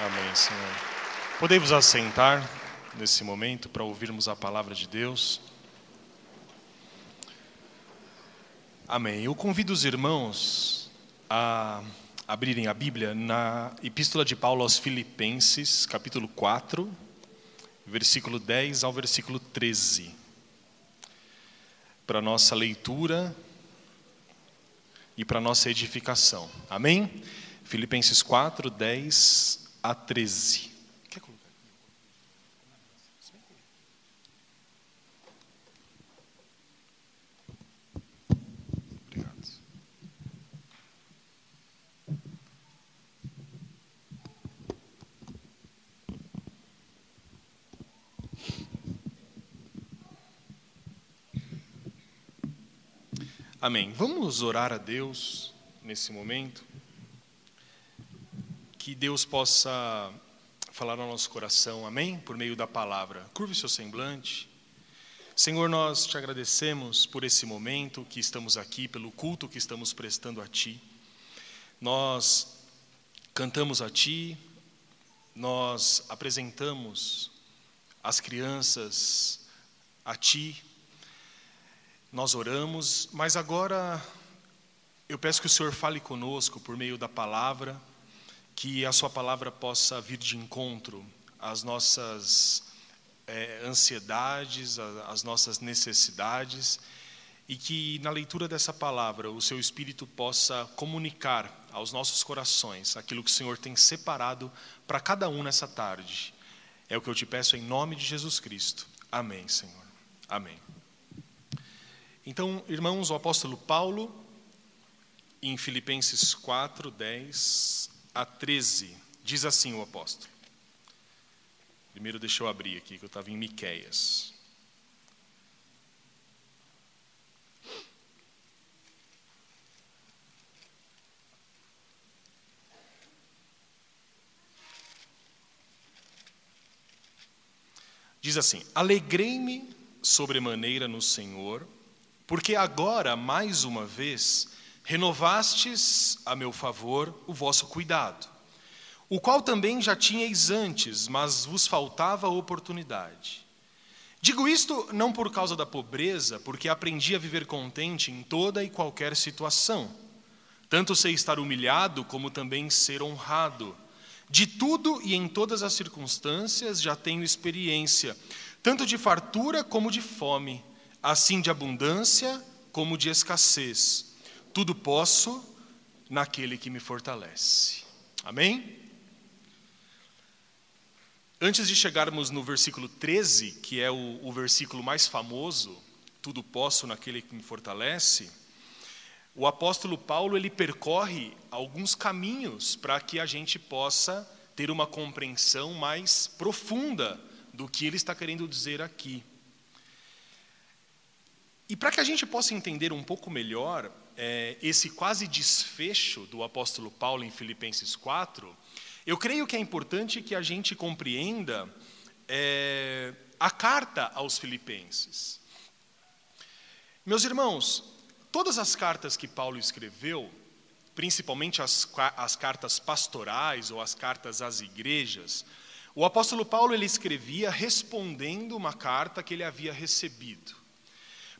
Amém, Senhor. Podemos assentar nesse momento para ouvirmos a palavra de Deus. Amém. Eu convido os irmãos a abrirem a Bíblia na Epístola de Paulo aos Filipenses, capítulo 4, versículo 10 ao versículo 13. Para nossa leitura e para nossa edificação. Amém? Filipenses 4, 10 a 13. Quer colocar? Obrigado. Amém. Vamos orar a Deus nesse momento que Deus possa falar no nosso coração, amém? Por meio da palavra. Curve seu semblante. Senhor, nós te agradecemos por esse momento que estamos aqui, pelo culto que estamos prestando a Ti. Nós cantamos a Ti, nós apresentamos as crianças a Ti, nós oramos, mas agora eu peço que o Senhor fale conosco por meio da palavra que a Sua palavra possa vir de encontro às nossas é, ansiedades, às nossas necessidades, e que na leitura dessa palavra o Seu Espírito possa comunicar aos nossos corações aquilo que o Senhor tem separado para cada um nessa tarde. É o que eu te peço em nome de Jesus Cristo. Amém, Senhor. Amém. Então, irmãos, o apóstolo Paulo, em Filipenses 4, 10 a 13. Diz assim o apóstolo. Primeiro deixa eu abrir aqui, que eu estava em Miquéias. Diz assim: Alegrei-me sobremaneira no Senhor, porque agora, mais uma vez, renovastes a meu favor o vosso cuidado, o qual também já tinhais antes, mas vos faltava oportunidade. Digo isto não por causa da pobreza, porque aprendi a viver contente em toda e qualquer situação. Tanto sei estar humilhado, como também ser honrado. De tudo e em todas as circunstâncias já tenho experiência, tanto de fartura como de fome, assim de abundância como de escassez. Tudo posso naquele que me fortalece. Amém? Antes de chegarmos no versículo 13, que é o, o versículo mais famoso, tudo posso naquele que me fortalece, o apóstolo Paulo ele percorre alguns caminhos para que a gente possa ter uma compreensão mais profunda do que ele está querendo dizer aqui. E para que a gente possa entender um pouco melhor é, esse quase desfecho do apóstolo Paulo em Filipenses 4, eu creio que é importante que a gente compreenda é, a carta aos Filipenses. Meus irmãos, todas as cartas que Paulo escreveu, principalmente as, as cartas pastorais ou as cartas às igrejas, o apóstolo Paulo ele escrevia respondendo uma carta que ele havia recebido.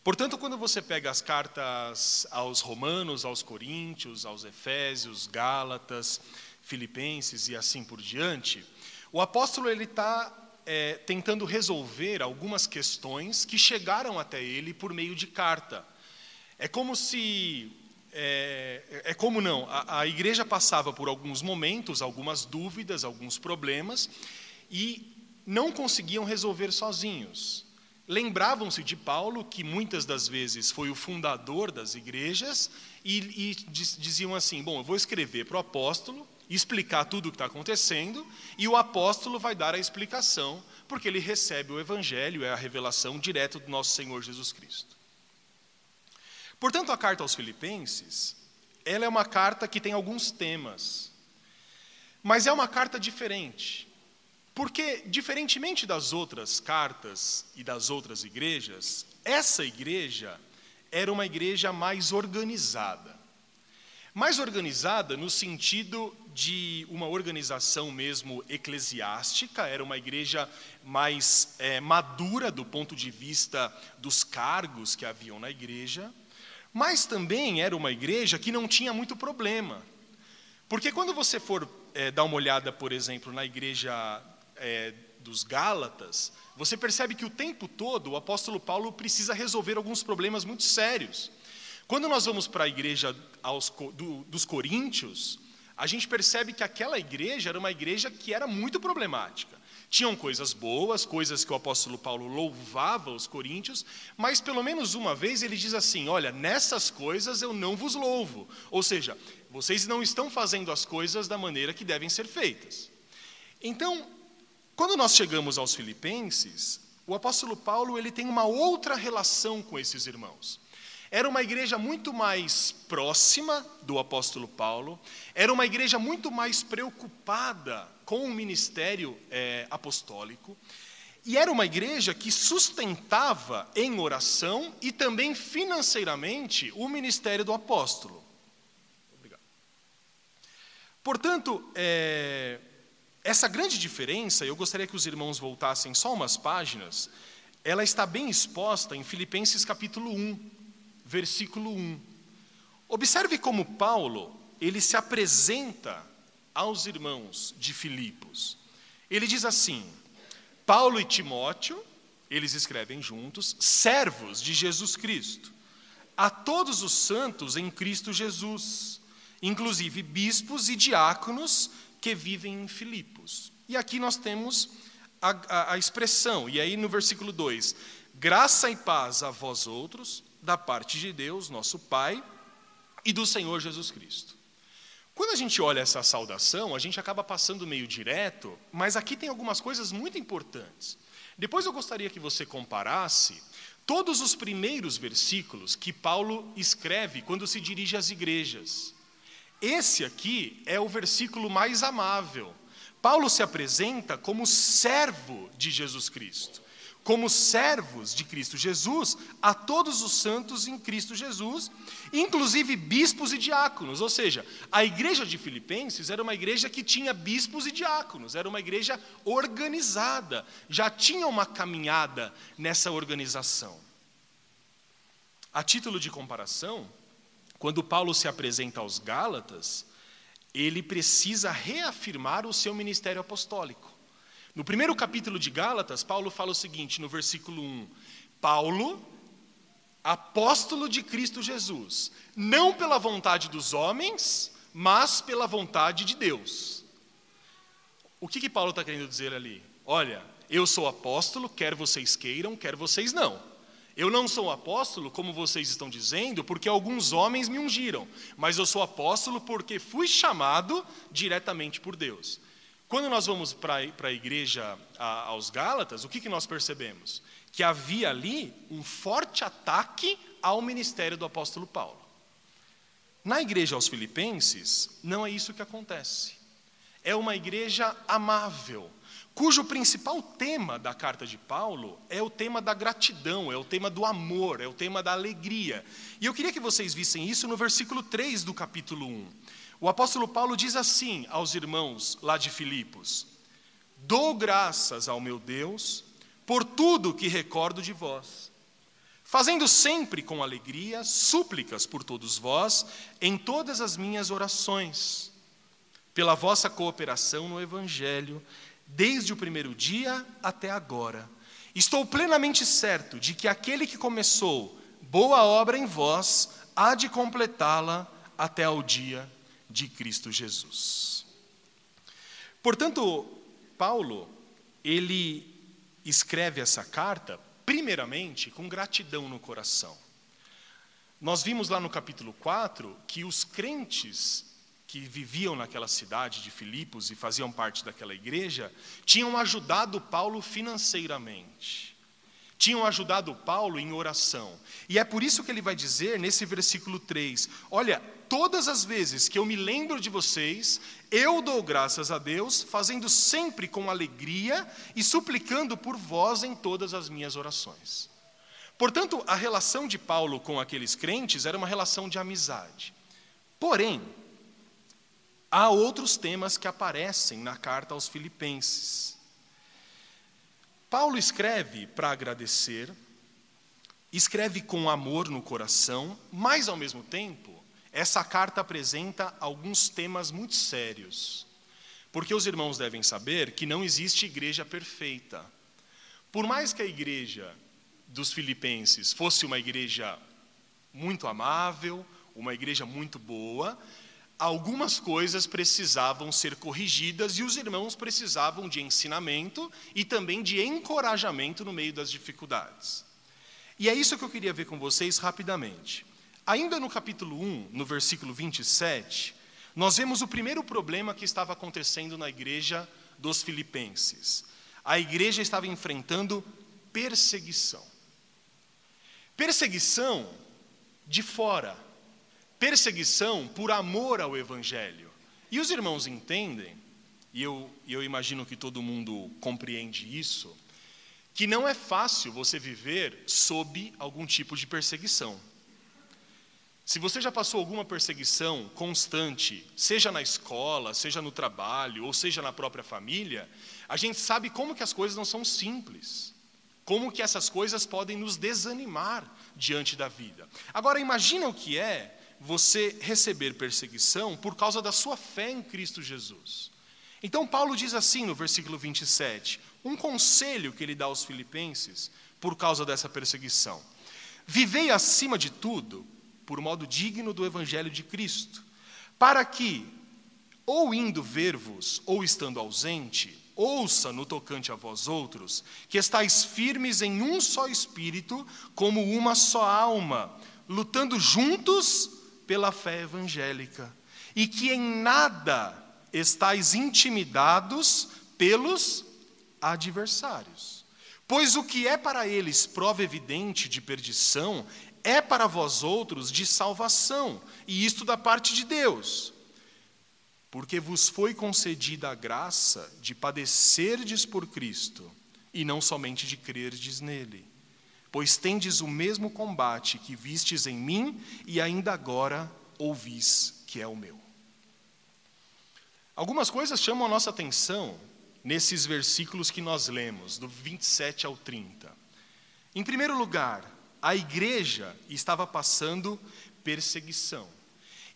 Portanto, quando você pega as cartas aos Romanos, aos Coríntios, aos Efésios, Gálatas, Filipenses e assim por diante, o apóstolo ele está é, tentando resolver algumas questões que chegaram até ele por meio de carta. É como se é, é, como não, a, a, igreja passava por alguns momentos, algumas dúvidas, alguns problemas, e não conseguiam resolver sozinhos lembravam-se de Paulo, que muitas das vezes foi o fundador das igrejas, e, e diziam assim: Bom, eu vou escrever para o apóstolo, explicar tudo o que está acontecendo, e o apóstolo vai dar a explicação, porque ele recebe o evangelho, é a revelação direta do nosso Senhor Jesus Cristo. Portanto, a carta aos Filipenses, ela é uma carta que tem alguns temas, mas é uma carta diferente. Porque, diferentemente das outras cartas e das outras igrejas, essa igreja era uma igreja mais organizada. Mais organizada no sentido de uma organização mesmo eclesiástica, era uma igreja mais é, madura do ponto de vista dos cargos que haviam na igreja, mas também era uma igreja que não tinha muito problema. Porque quando você for é, dar uma olhada, por exemplo, na igreja é, dos Gálatas, você percebe que o tempo todo o apóstolo Paulo precisa resolver alguns problemas muito sérios. Quando nós vamos para a igreja aos, do, dos Coríntios, a gente percebe que aquela igreja era uma igreja que era muito problemática. Tinham coisas boas, coisas que o apóstolo Paulo louvava os coríntios, mas pelo menos uma vez ele diz assim: Olha, nessas coisas eu não vos louvo. Ou seja, vocês não estão fazendo as coisas da maneira que devem ser feitas. Então, quando nós chegamos aos Filipenses, o apóstolo Paulo ele tem uma outra relação com esses irmãos. Era uma igreja muito mais próxima do apóstolo Paulo, era uma igreja muito mais preocupada com o ministério é, apostólico, e era uma igreja que sustentava em oração e também financeiramente o ministério do apóstolo. Obrigado. Portanto, é, essa grande diferença, eu gostaria que os irmãos voltassem só umas páginas, ela está bem exposta em Filipenses capítulo 1 versículo 1. Observe como Paulo, ele se apresenta aos irmãos de Filipos. Ele diz assim: Paulo e Timóteo, eles escrevem juntos, servos de Jesus Cristo, a todos os santos em Cristo Jesus, inclusive bispos e diáconos que vivem em Filipos. E aqui nós temos a, a, a expressão, e aí no versículo 2: graça e paz a vós outros, da parte de Deus, nosso Pai, e do Senhor Jesus Cristo. Quando a gente olha essa saudação, a gente acaba passando meio direto, mas aqui tem algumas coisas muito importantes. Depois eu gostaria que você comparasse todos os primeiros versículos que Paulo escreve quando se dirige às igrejas. Esse aqui é o versículo mais amável. Paulo se apresenta como servo de Jesus Cristo como servos de Cristo Jesus a todos os santos em Cristo Jesus, inclusive bispos e diáconos. Ou seja, a igreja de Filipenses era uma igreja que tinha bispos e diáconos, era uma igreja organizada, já tinha uma caminhada nessa organização. A título de comparação, quando Paulo se apresenta aos Gálatas, ele precisa reafirmar o seu ministério apostólico. No primeiro capítulo de Gálatas, Paulo fala o seguinte, no versículo 1: Paulo, apóstolo de Cristo Jesus, não pela vontade dos homens, mas pela vontade de Deus. O que, que Paulo está querendo dizer ali? Olha, eu sou apóstolo, quer vocês queiram, quer vocês não. Eu não sou apóstolo, como vocês estão dizendo, porque alguns homens me ungiram, mas eu sou apóstolo porque fui chamado diretamente por Deus. Quando nós vamos para a igreja a, aos Gálatas, o que, que nós percebemos? Que havia ali um forte ataque ao ministério do apóstolo Paulo. Na igreja aos Filipenses, não é isso que acontece. É uma igreja amável, cujo principal tema da carta de Paulo é o tema da gratidão, é o tema do amor, é o tema da alegria. E eu queria que vocês vissem isso no versículo 3 do capítulo 1. O apóstolo Paulo diz assim aos irmãos lá de Filipos: Dou graças ao meu Deus por tudo que recordo de vós, fazendo sempre com alegria súplicas por todos vós em todas as minhas orações, pela vossa cooperação no Evangelho, desde o primeiro dia até agora. Estou plenamente certo de que aquele que começou boa obra em vós há de completá-la até ao dia de Cristo Jesus. Portanto, Paulo, ele escreve essa carta, primeiramente, com gratidão no coração. Nós vimos lá no capítulo 4 que os crentes que viviam naquela cidade de Filipos e faziam parte daquela igreja tinham ajudado Paulo financeiramente. Tinham ajudado Paulo em oração. E é por isso que ele vai dizer nesse versículo 3: Olha, todas as vezes que eu me lembro de vocês, eu dou graças a Deus, fazendo sempre com alegria e suplicando por vós em todas as minhas orações. Portanto, a relação de Paulo com aqueles crentes era uma relação de amizade. Porém, há outros temas que aparecem na carta aos Filipenses. Paulo escreve para agradecer, escreve com amor no coração, mas ao mesmo tempo, essa carta apresenta alguns temas muito sérios. Porque os irmãos devem saber que não existe igreja perfeita. Por mais que a igreja dos filipenses fosse uma igreja muito amável, uma igreja muito boa, algumas coisas precisavam ser corrigidas e os irmãos precisavam de ensinamento e também de encorajamento no meio das dificuldades. E é isso que eu queria ver com vocês rapidamente. Ainda no capítulo 1, no versículo 27, nós vemos o primeiro problema que estava acontecendo na igreja dos filipenses. A igreja estava enfrentando perseguição. Perseguição de fora, perseguição por amor ao Evangelho. E os irmãos entendem, e eu, eu imagino que todo mundo compreende isso, que não é fácil você viver sob algum tipo de perseguição. Se você já passou alguma perseguição constante, seja na escola, seja no trabalho, ou seja na própria família, a gente sabe como que as coisas não são simples. Como que essas coisas podem nos desanimar diante da vida. Agora imagina o que é você receber perseguição por causa da sua fé em Cristo Jesus. Então, Paulo diz assim no versículo 27, um conselho que ele dá aos filipenses por causa dessa perseguição: Vivei acima de tudo por modo digno do evangelho de Cristo, para que, ou indo ver-vos, ou estando ausente, ouça no tocante a vós outros, que estáis firmes em um só espírito, como uma só alma, lutando juntos pela fé evangélica, e que em nada estáis intimidados pelos adversários. Pois o que é para eles prova evidente de perdição, é para vós outros de salvação, e isto da parte de Deus. Porque vos foi concedida a graça de padecerdes por Cristo, e não somente de crerdes nele pois tendes o mesmo combate que vistes em mim e ainda agora ouvis que é o meu. Algumas coisas chamam a nossa atenção nesses versículos que nós lemos, do 27 ao 30. Em primeiro lugar, a igreja estava passando perseguição.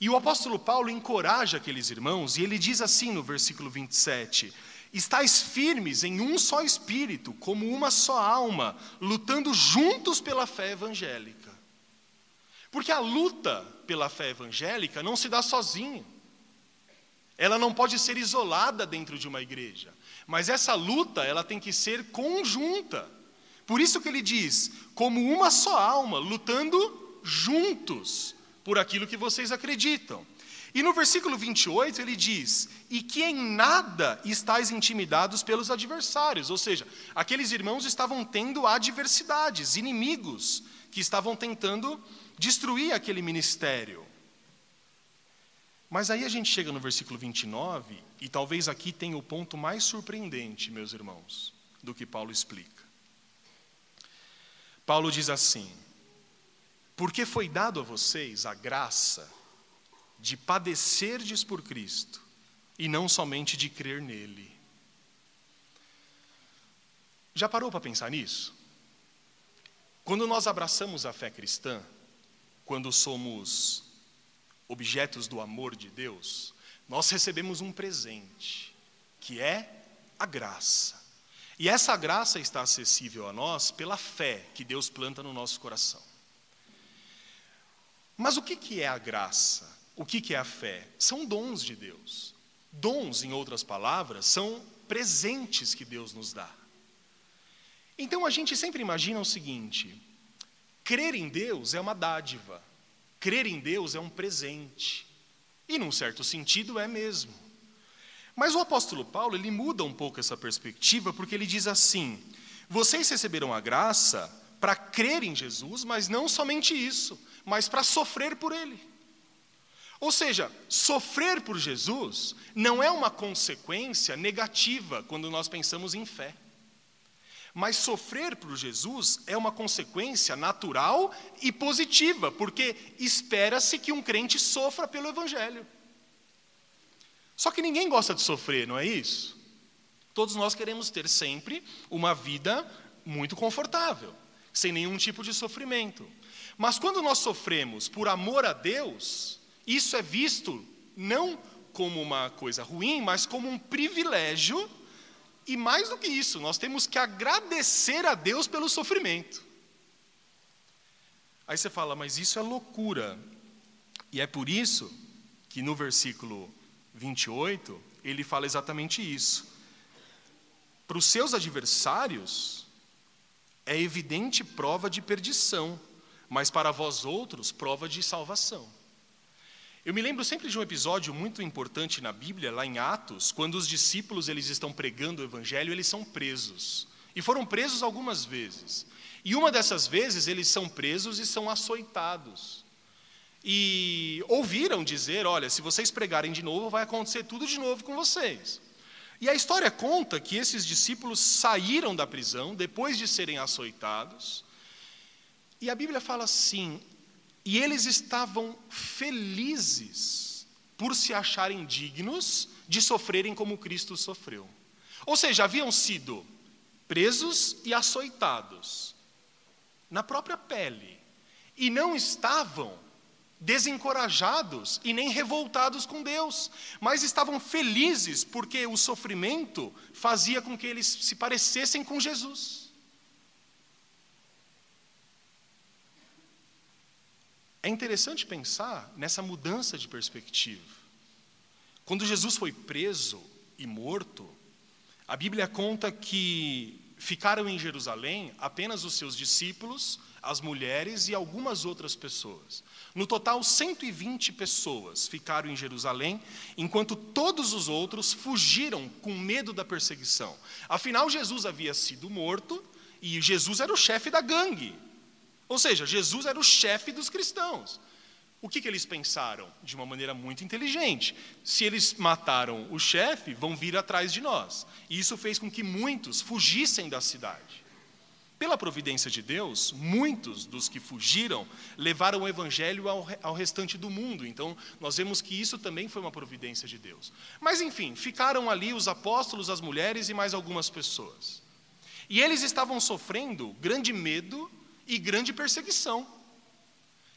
E o apóstolo Paulo encoraja aqueles irmãos, e ele diz assim no versículo 27: Estais firmes em um só espírito, como uma só alma, lutando juntos pela fé evangélica. Porque a luta pela fé evangélica não se dá sozinha. Ela não pode ser isolada dentro de uma igreja. Mas essa luta, ela tem que ser conjunta. Por isso que ele diz, como uma só alma, lutando juntos por aquilo que vocês acreditam. E no versículo 28 ele diz: E que em nada estáis intimidados pelos adversários. Ou seja, aqueles irmãos estavam tendo adversidades, inimigos, que estavam tentando destruir aquele ministério. Mas aí a gente chega no versículo 29, e talvez aqui tenha o ponto mais surpreendente, meus irmãos, do que Paulo explica. Paulo diz assim: Porque foi dado a vocês a graça de padecerdes por Cristo e não somente de crer nele. Já parou para pensar nisso? Quando nós abraçamos a fé cristã, quando somos objetos do amor de Deus, nós recebemos um presente, que é a graça. E essa graça está acessível a nós pela fé que Deus planta no nosso coração. Mas o que é a graça? O que é a fé? São dons de Deus. Dons, em outras palavras, são presentes que Deus nos dá. Então a gente sempre imagina o seguinte: crer em Deus é uma dádiva, crer em Deus é um presente. E, num certo sentido, é mesmo. Mas o apóstolo Paulo ele muda um pouco essa perspectiva, porque ele diz assim: vocês receberam a graça para crer em Jesus, mas não somente isso, mas para sofrer por Ele. Ou seja, sofrer por Jesus não é uma consequência negativa quando nós pensamos em fé. Mas sofrer por Jesus é uma consequência natural e positiva, porque espera-se que um crente sofra pelo Evangelho. Só que ninguém gosta de sofrer, não é isso? Todos nós queremos ter sempre uma vida muito confortável, sem nenhum tipo de sofrimento. Mas quando nós sofremos por amor a Deus, isso é visto não como uma coisa ruim, mas como um privilégio, e mais do que isso, nós temos que agradecer a Deus pelo sofrimento. Aí você fala, mas isso é loucura. E é por isso que no versículo 28, ele fala exatamente isso. Para os seus adversários, é evidente prova de perdição, mas para vós outros, prova de salvação. Eu me lembro sempre de um episódio muito importante na Bíblia, lá em Atos, quando os discípulos eles estão pregando o evangelho, eles são presos. E foram presos algumas vezes. E uma dessas vezes eles são presos e são açoitados. E ouviram dizer: olha, se vocês pregarem de novo, vai acontecer tudo de novo com vocês. E a história conta que esses discípulos saíram da prisão depois de serem açoitados. E a Bíblia fala assim: e eles estavam felizes por se acharem dignos de sofrerem como Cristo sofreu. Ou seja, haviam sido presos e açoitados na própria pele, e não estavam desencorajados e nem revoltados com Deus, mas estavam felizes porque o sofrimento fazia com que eles se parecessem com Jesus. É interessante pensar nessa mudança de perspectiva. Quando Jesus foi preso e morto, a Bíblia conta que ficaram em Jerusalém apenas os seus discípulos, as mulheres e algumas outras pessoas. No total, 120 pessoas ficaram em Jerusalém, enquanto todos os outros fugiram com medo da perseguição. Afinal, Jesus havia sido morto e Jesus era o chefe da gangue. Ou seja, Jesus era o chefe dos cristãos. O que, que, eles pensaram? De uma maneira muito inteligente. Se eles mataram o chefe, vão vir atrás de nós. E isso fez com que muitos fugissem da cidade. Pela providência de Deus, muitos dos que fugiram levaram o evangelho ao, ao restante do mundo. Então, nós vemos que isso também foi uma providência de Deus. Mas, enfim, ficaram ali os apóstolos, as mulheres e mais algumas pessoas. E eles estavam sofrendo grande medo e grande perseguição.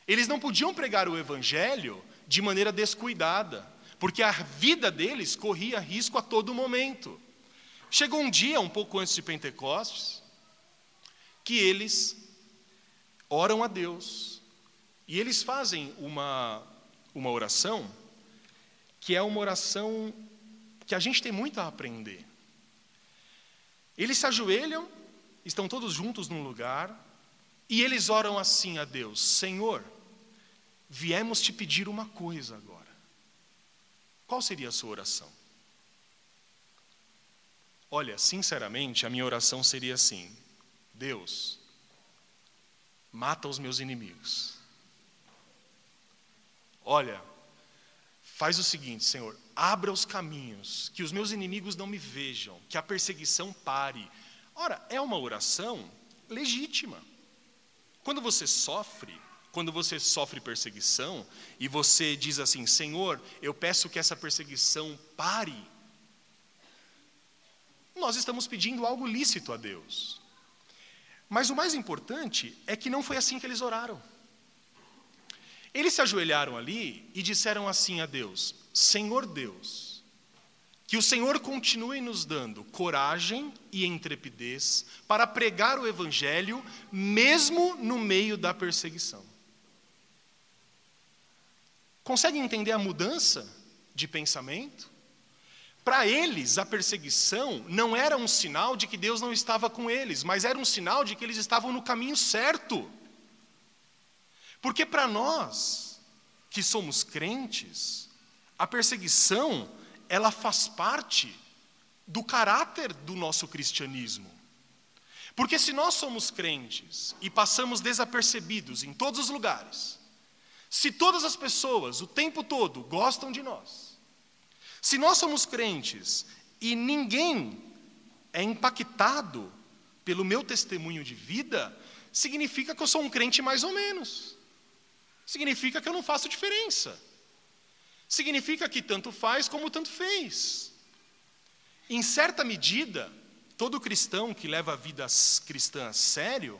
Eles não podiam pregar o evangelho de maneira descuidada, porque a vida deles corria risco a todo momento. Chegou um dia, um pouco antes de Pentecostes, que eles oram a Deus e eles fazem uma, uma oração que é uma oração que a gente tem muito a aprender. Eles se ajoelham, estão todos juntos num lugar, e eles oram assim a Deus: Senhor, viemos te pedir uma coisa agora. Qual seria a sua oração? Olha, sinceramente, a minha oração seria assim: Deus, mata os meus inimigos. Olha, faz o seguinte, Senhor, abra os caminhos, que os meus inimigos não me vejam, que a perseguição pare. Ora, é uma oração legítima. Quando você sofre, quando você sofre perseguição e você diz assim: Senhor, eu peço que essa perseguição pare, nós estamos pedindo algo lícito a Deus. Mas o mais importante é que não foi assim que eles oraram. Eles se ajoelharam ali e disseram assim a Deus: Senhor Deus, que o Senhor continue nos dando coragem e intrepidez para pregar o Evangelho, mesmo no meio da perseguição. Consegue entender a mudança de pensamento? Para eles, a perseguição não era um sinal de que Deus não estava com eles, mas era um sinal de que eles estavam no caminho certo. Porque para nós, que somos crentes, a perseguição ela faz parte do caráter do nosso cristianismo. Porque se nós somos crentes e passamos desapercebidos em todos os lugares, se todas as pessoas o tempo todo gostam de nós, se nós somos crentes e ninguém é impactado pelo meu testemunho de vida, significa que eu sou um crente mais ou menos. Significa que eu não faço diferença. Significa que tanto faz como tanto fez. Em certa medida, todo cristão que leva a vida cristã a sério,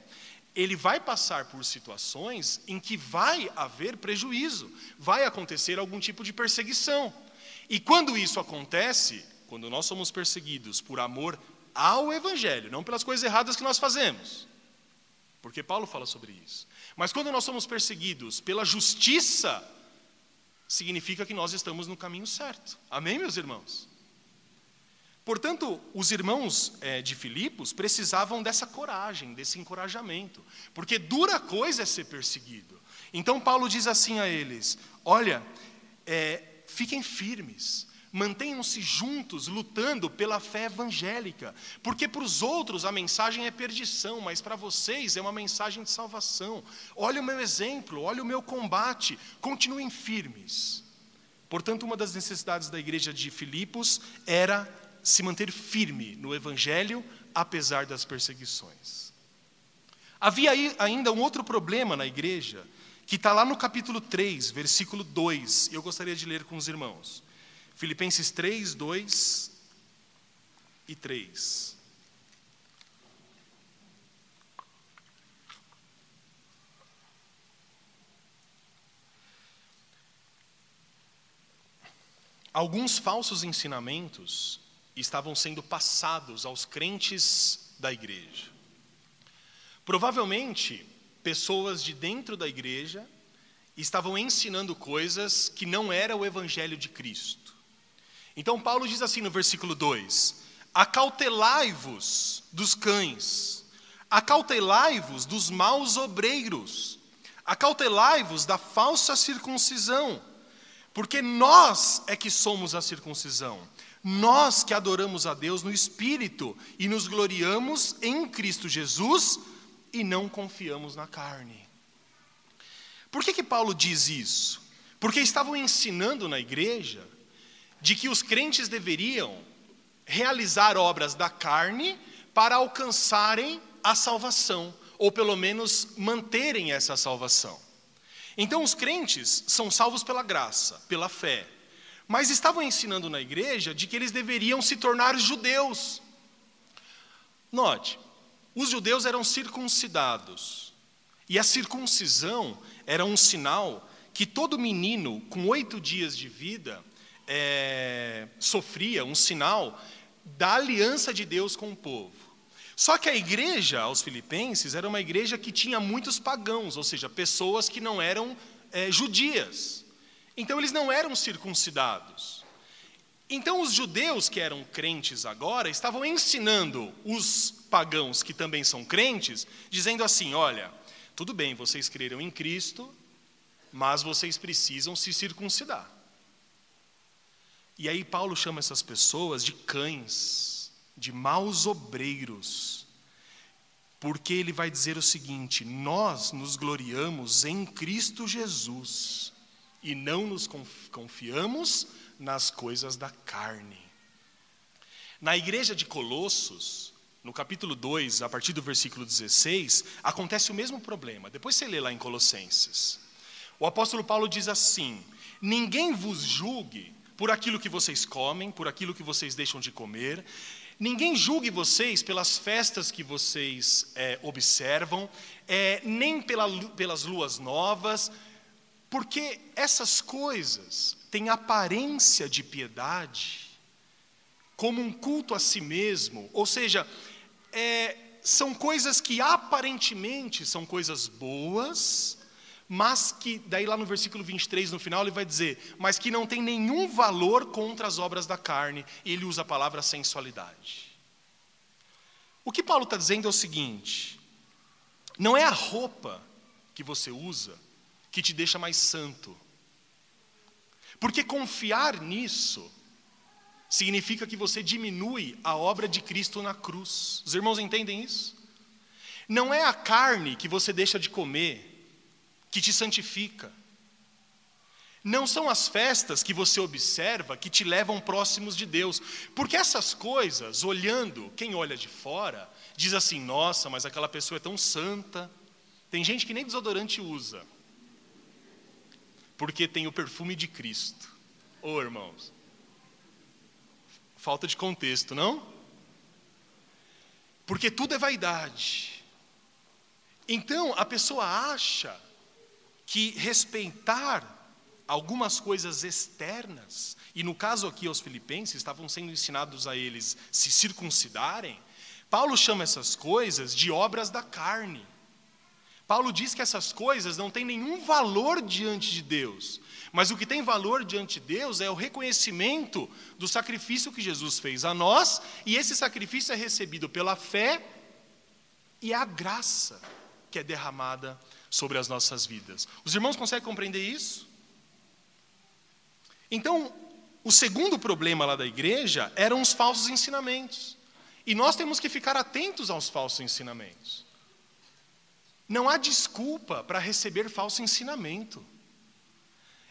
ele vai passar por situações em que vai haver prejuízo, vai acontecer algum tipo de perseguição. E quando isso acontece, quando nós somos perseguidos por amor ao Evangelho, não pelas coisas erradas que nós fazemos, porque Paulo fala sobre isso, mas quando nós somos perseguidos pela justiça, significa que nós estamos no caminho certo. Amém, meus irmãos? Portanto, os irmãos é, de Filipos precisavam dessa coragem, desse encorajamento, porque dura coisa é ser perseguido. Então, Paulo diz assim a eles: Olha, é, fiquem firmes, mantenham-se juntos, lutando pela fé evangélica, porque para os outros a mensagem é perdição, mas para vocês é uma mensagem de salvação. Olha o meu exemplo, olha o meu combate, continuem firmes. Portanto, uma das necessidades da igreja de Filipos era se manter firme no Evangelho, apesar das perseguições. Havia ainda um outro problema na igreja, que está lá no capítulo 3, versículo 2, e eu gostaria de ler com os irmãos. Filipenses 3, 2 e 3. Alguns falsos ensinamentos estavam sendo passados aos crentes da igreja. Provavelmente, pessoas de dentro da igreja estavam ensinando coisas que não era o evangelho de Cristo. Então, Paulo diz assim no versículo 2: Acautelai-vos dos cães, acautelai-vos dos maus obreiros, acautelai-vos da falsa circuncisão, porque nós é que somos a circuncisão nós que adoramos a Deus no Espírito e nos gloriamos em Cristo Jesus e não confiamos na carne. Por que, que Paulo diz isso? Porque estavam ensinando na igreja de que os crentes deveriam realizar obras da carne para alcançarem a salvação, ou pelo menos manterem essa salvação. Então, os crentes são salvos pela graça, pela fé. Mas estavam ensinando na igreja de que eles deveriam se tornar judeus. Note, os judeus eram circuncidados. E a circuncisão era um sinal que todo menino com oito dias de vida é, sofria, um sinal da aliança de Deus com o povo. Só que a igreja aos filipenses era uma igreja que tinha muitos pagãos, ou seja, pessoas que não eram é, judias. Então eles não eram circuncidados. Então os judeus que eram crentes agora estavam ensinando os pagãos que também são crentes, dizendo assim: olha, tudo bem, vocês creram em Cristo, mas vocês precisam se circuncidar. E aí Paulo chama essas pessoas de cães, de maus obreiros, porque ele vai dizer o seguinte: nós nos gloriamos em Cristo Jesus e não nos confiamos nas coisas da carne. Na igreja de Colossos, no capítulo 2, a partir do versículo 16, acontece o mesmo problema. Depois você lê lá em Colossenses. O apóstolo Paulo diz assim: Ninguém vos julgue por aquilo que vocês comem, por aquilo que vocês deixam de comer. Ninguém julgue vocês pelas festas que vocês é, observam, é, nem pela, pelas luas novas, porque essas coisas têm aparência de piedade, como um culto a si mesmo, ou seja, é, são coisas que aparentemente são coisas boas, mas que, daí lá no versículo 23, no final, ele vai dizer, mas que não tem nenhum valor contra as obras da carne, e ele usa a palavra sensualidade. O que Paulo está dizendo é o seguinte: não é a roupa que você usa que te deixa mais santo. Porque confiar nisso significa que você diminui a obra de Cristo na cruz. Os irmãos entendem isso? Não é a carne que você deixa de comer que te santifica. Não são as festas que você observa que te levam próximos de Deus, porque essas coisas, olhando, quem olha de fora, diz assim: nossa, mas aquela pessoa é tão santa. Tem gente que nem desodorante usa porque tem o perfume de Cristo. Ô oh, irmãos, falta de contexto, não? Porque tudo é vaidade. Então, a pessoa acha que respeitar algumas coisas externas, e no caso aqui aos filipenses, estavam sendo ensinados a eles se circuncidarem, Paulo chama essas coisas de obras da carne. Paulo diz que essas coisas não têm nenhum valor diante de Deus, mas o que tem valor diante de Deus é o reconhecimento do sacrifício que Jesus fez a nós, e esse sacrifício é recebido pela fé e a graça que é derramada sobre as nossas vidas. Os irmãos conseguem compreender isso? Então, o segundo problema lá da igreja eram os falsos ensinamentos. E nós temos que ficar atentos aos falsos ensinamentos. Não há desculpa para receber falso ensinamento.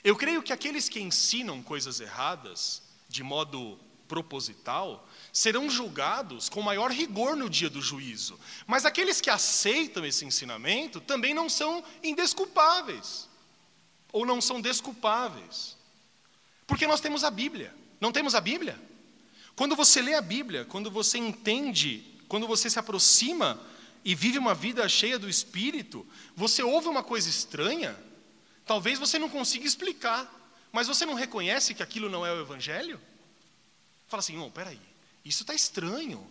Eu creio que aqueles que ensinam coisas erradas, de modo proposital, serão julgados com maior rigor no dia do juízo. Mas aqueles que aceitam esse ensinamento também não são indesculpáveis, ou não são desculpáveis. Porque nós temos a Bíblia. Não temos a Bíblia? Quando você lê a Bíblia, quando você entende, quando você se aproxima e vive uma vida cheia do Espírito, você ouve uma coisa estranha, talvez você não consiga explicar, mas você não reconhece que aquilo não é o Evangelho? Fala assim, não, peraí, isso está estranho.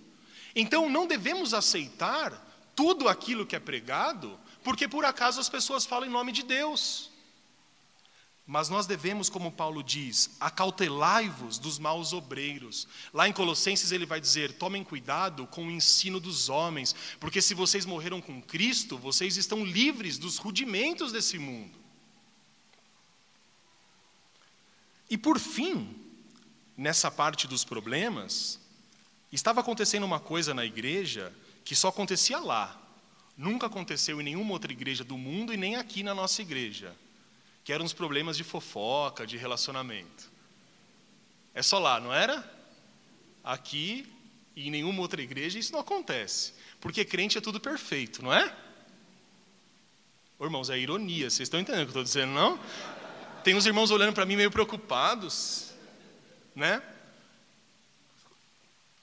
Então não devemos aceitar tudo aquilo que é pregado, porque por acaso as pessoas falam em nome de Deus. Mas nós devemos, como Paulo diz, acautelai-vos dos maus obreiros. Lá em Colossenses ele vai dizer: tomem cuidado com o ensino dos homens, porque se vocês morreram com Cristo, vocês estão livres dos rudimentos desse mundo. E por fim, nessa parte dos problemas, estava acontecendo uma coisa na igreja que só acontecia lá, nunca aconteceu em nenhuma outra igreja do mundo e nem aqui na nossa igreja que eram os problemas de fofoca, de relacionamento. É só lá, não era? Aqui e em nenhuma outra igreja isso não acontece. Porque crente é tudo perfeito, não é? Irmãos, é ironia, vocês estão entendendo o que eu estou dizendo, não? Tem uns irmãos olhando para mim meio preocupados, né?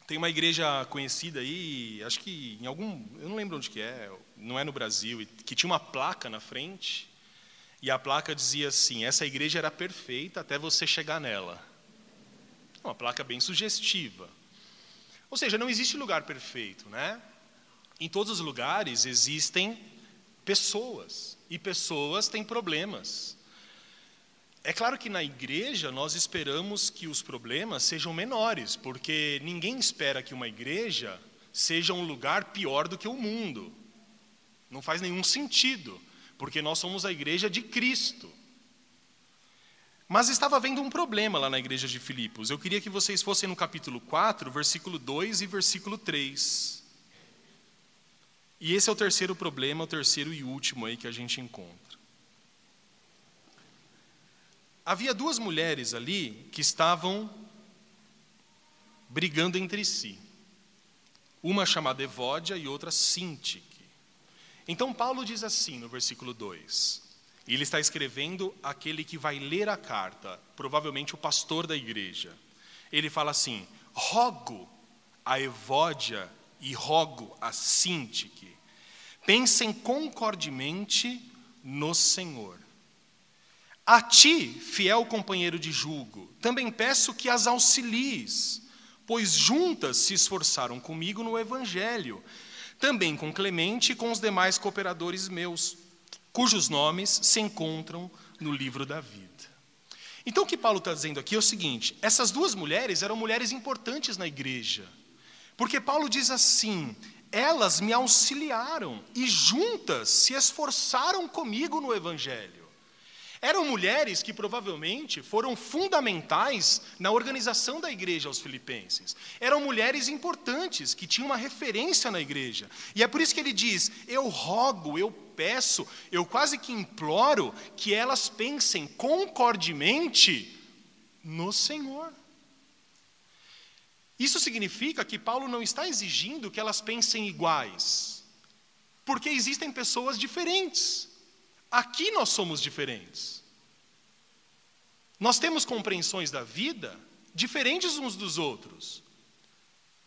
Tem uma igreja conhecida aí, acho que em algum, eu não lembro onde que é, não é no Brasil, que tinha uma placa na frente e a placa dizia assim: essa igreja era perfeita até você chegar nela. Uma placa bem sugestiva. Ou seja, não existe lugar perfeito, né? Em todos os lugares existem pessoas, e pessoas têm problemas. É claro que na igreja nós esperamos que os problemas sejam menores, porque ninguém espera que uma igreja seja um lugar pior do que o mundo. Não faz nenhum sentido porque nós somos a igreja de Cristo. Mas estava havendo um problema lá na igreja de Filipos. Eu queria que vocês fossem no capítulo 4, versículo 2 e versículo 3. E esse é o terceiro problema, o terceiro e último aí que a gente encontra. Havia duas mulheres ali que estavam brigando entre si. Uma chamada Evódia e outra Sinti. Então, Paulo diz assim no versículo 2: e ele está escrevendo aquele que vai ler a carta, provavelmente o pastor da igreja. Ele fala assim: rogo a Evódia e rogo a Sintique, pensem concordemente no Senhor. A ti, fiel companheiro de julgo, também peço que as auxilies, pois juntas se esforçaram comigo no Evangelho também com Clemente e com os demais cooperadores meus, cujos nomes se encontram no livro da vida. Então, o que Paulo está dizendo aqui é o seguinte: essas duas mulheres eram mulheres importantes na igreja, porque Paulo diz assim: elas me auxiliaram e juntas se esforçaram comigo no Evangelho. Eram mulheres que provavelmente foram fundamentais na organização da igreja aos filipenses. Eram mulheres importantes, que tinham uma referência na igreja. E é por isso que ele diz: Eu rogo, eu peço, eu quase que imploro que elas pensem concordemente no Senhor. Isso significa que Paulo não está exigindo que elas pensem iguais, porque existem pessoas diferentes. Aqui nós somos diferentes. Nós temos compreensões da vida diferentes uns dos outros.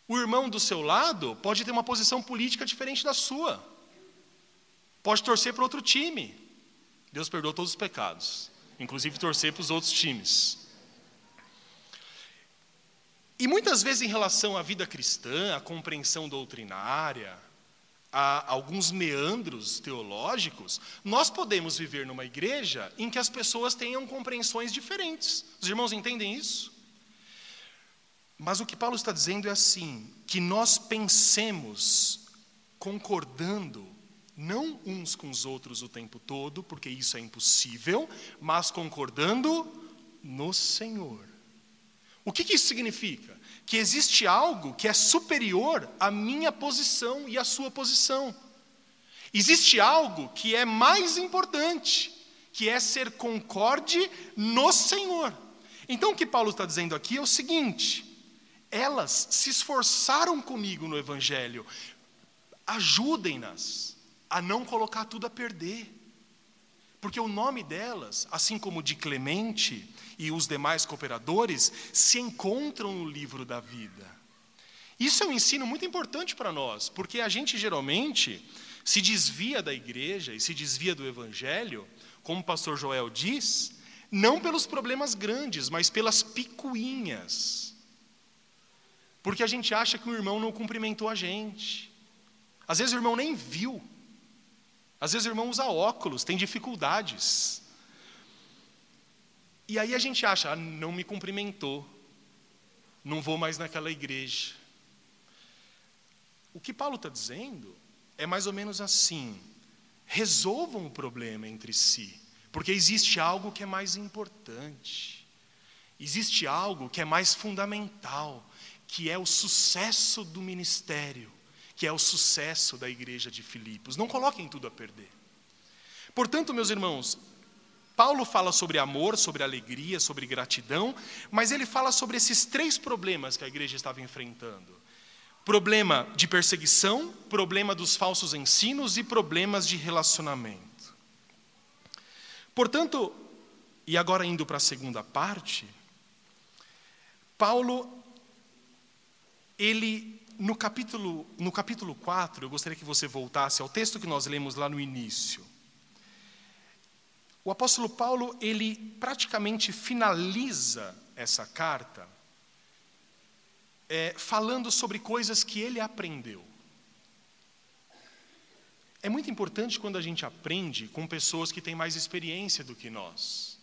O irmão do seu lado pode ter uma posição política diferente da sua. Pode torcer para outro time. Deus perdoa todos os pecados, inclusive torcer para os outros times. E muitas vezes, em relação à vida cristã, à compreensão doutrinária, a alguns meandros teológicos, nós podemos viver numa igreja em que as pessoas tenham compreensões diferentes. Os irmãos entendem isso? Mas o que Paulo está dizendo é assim: que nós pensemos concordando, não uns com os outros o tempo todo, porque isso é impossível, mas concordando no Senhor. O que, que isso significa? Que existe algo que é superior à minha posição e à sua posição. Existe algo que é mais importante, que é ser concorde no Senhor. Então o que Paulo está dizendo aqui é o seguinte: elas se esforçaram comigo no Evangelho, ajudem-nas a não colocar tudo a perder. Porque o nome delas, assim como de Clemente e os demais cooperadores, se encontram no livro da vida. Isso é um ensino muito importante para nós, porque a gente geralmente se desvia da igreja e se desvia do evangelho, como o pastor Joel diz, não pelos problemas grandes, mas pelas picuinhas. Porque a gente acha que o irmão não cumprimentou a gente. Às vezes o irmão nem viu. Às vezes o irmão usa óculos, tem dificuldades. E aí a gente acha, ah, não me cumprimentou, não vou mais naquela igreja. O que Paulo está dizendo é mais ou menos assim: resolvam o problema entre si, porque existe algo que é mais importante, existe algo que é mais fundamental, que é o sucesso do ministério, que é o sucesso da igreja de Filipos. Não coloquem tudo a perder. Portanto, meus irmãos, Paulo fala sobre amor, sobre alegria, sobre gratidão, mas ele fala sobre esses três problemas que a igreja estava enfrentando: problema de perseguição, problema dos falsos ensinos e problemas de relacionamento. Portanto, e agora indo para a segunda parte, Paulo ele, no capítulo, no capítulo 4, eu gostaria que você voltasse ao texto que nós lemos lá no início. O apóstolo Paulo, ele praticamente finaliza essa carta é, falando sobre coisas que ele aprendeu. É muito importante quando a gente aprende com pessoas que têm mais experiência do que nós.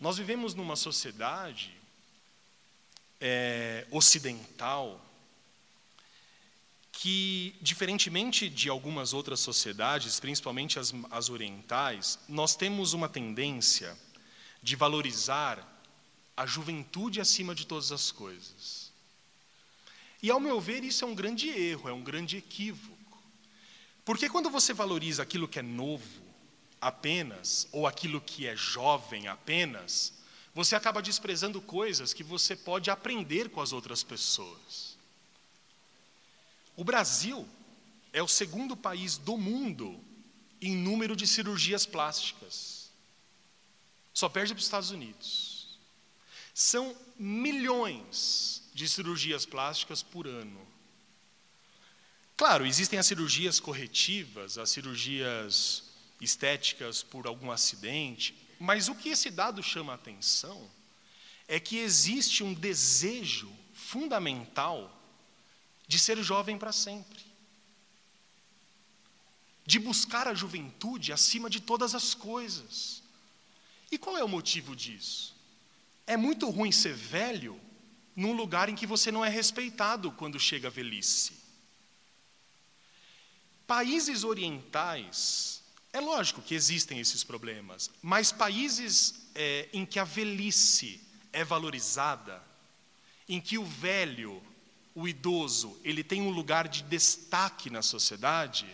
Nós vivemos numa sociedade é, ocidental que, diferentemente de algumas outras sociedades, principalmente as, as orientais, nós temos uma tendência de valorizar a juventude acima de todas as coisas. E, ao meu ver, isso é um grande erro, é um grande equívoco. Porque quando você valoriza aquilo que é novo apenas, ou aquilo que é jovem apenas, você acaba desprezando coisas que você pode aprender com as outras pessoas. O Brasil é o segundo país do mundo em número de cirurgias plásticas. Só perde para os Estados Unidos. São milhões de cirurgias plásticas por ano. Claro, existem as cirurgias corretivas, as cirurgias estéticas por algum acidente, mas o que esse dado chama a atenção é que existe um desejo fundamental de ser jovem para sempre, de buscar a juventude acima de todas as coisas. E qual é o motivo disso? É muito ruim ser velho num lugar em que você não é respeitado quando chega a velhice. Países orientais é lógico que existem esses problemas, mas países é, em que a velhice é valorizada, em que o velho, o idoso, ele tem um lugar de destaque na sociedade,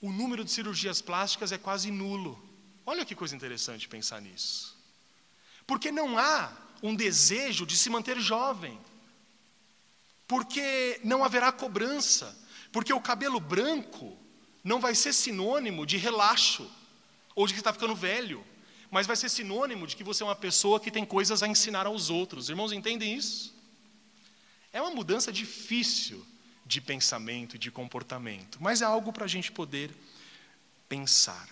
o número de cirurgias plásticas é quase nulo. Olha que coisa interessante pensar nisso. Porque não há um desejo de se manter jovem. Porque não haverá cobrança. Porque o cabelo branco não vai ser sinônimo de relaxo ou de que está ficando velho, mas vai ser sinônimo de que você é uma pessoa que tem coisas a ensinar aos outros. Irmãos, entendem isso? É uma mudança difícil de pensamento e de comportamento, mas é algo para a gente poder pensar.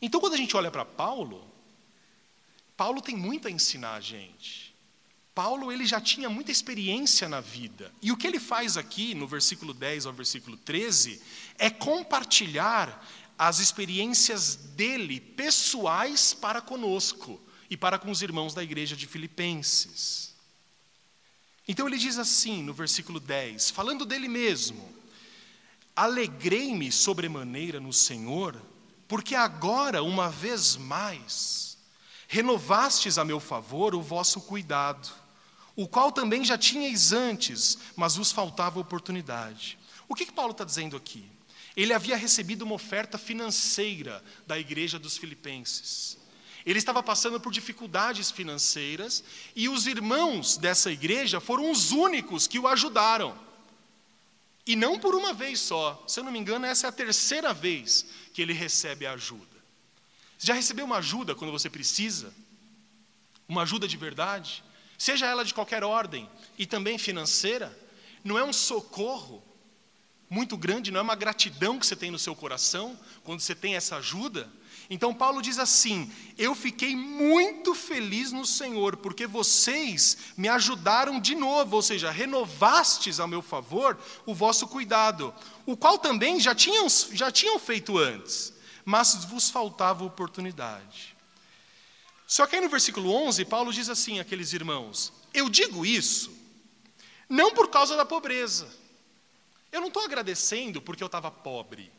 Então, quando a gente olha para Paulo, Paulo tem muito a ensinar a gente. Paulo ele já tinha muita experiência na vida. E o que ele faz aqui, no versículo 10 ao versículo 13, é compartilhar as experiências dele, pessoais, para conosco e para com os irmãos da igreja de Filipenses. Então ele diz assim, no versículo 10, falando dele mesmo: Alegrei-me sobremaneira no Senhor, porque agora, uma vez mais, renovastes a meu favor o vosso cuidado, o qual também já tinhais antes, mas vos faltava oportunidade. O que, que Paulo está dizendo aqui? Ele havia recebido uma oferta financeira da igreja dos Filipenses. Ele estava passando por dificuldades financeiras e os irmãos dessa igreja foram os únicos que o ajudaram. E não por uma vez só, se eu não me engano, essa é a terceira vez que ele recebe a ajuda. Já recebeu uma ajuda quando você precisa? Uma ajuda de verdade? Seja ela de qualquer ordem e também financeira? Não é um socorro muito grande, não é uma gratidão que você tem no seu coração quando você tem essa ajuda? Então Paulo diz assim: Eu fiquei muito feliz no Senhor, porque vocês me ajudaram de novo, ou seja, renovastes a meu favor o vosso cuidado, o qual também já tinham, já tinham feito antes, mas vos faltava oportunidade. Só que aí no versículo 11, Paulo diz assim àqueles irmãos: Eu digo isso não por causa da pobreza. Eu não estou agradecendo porque eu estava pobre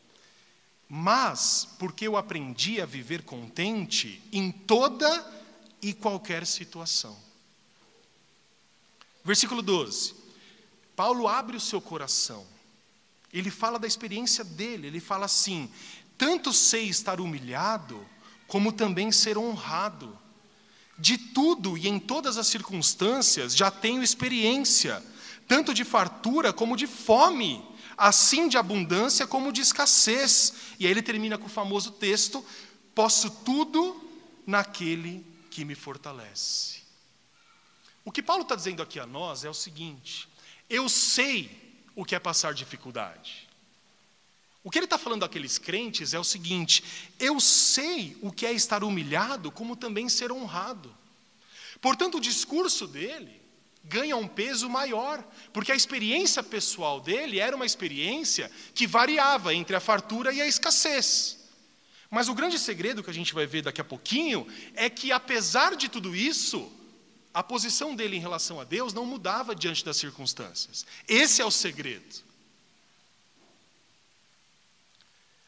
mas porque eu aprendi a viver contente em toda e qualquer situação. Versículo 12. Paulo abre o seu coração. Ele fala da experiência dele, ele fala assim: tanto sei estar humilhado, como também ser honrado. De tudo e em todas as circunstâncias já tenho experiência, tanto de fartura como de fome assim de abundância como de escassez. E aí ele termina com o famoso texto: posso tudo naquele que me fortalece. O que Paulo está dizendo aqui a nós é o seguinte: eu sei o que é passar dificuldade. O que ele está falando àqueles crentes é o seguinte: eu sei o que é estar humilhado, como também ser honrado. Portanto, o discurso dele ganha um peso maior, porque a experiência pessoal dele era uma experiência que variava entre a fartura e a escassez. Mas o grande segredo que a gente vai ver daqui a pouquinho é que, apesar de tudo isso, a posição dele em relação a Deus não mudava diante das circunstâncias. Esse é o segredo.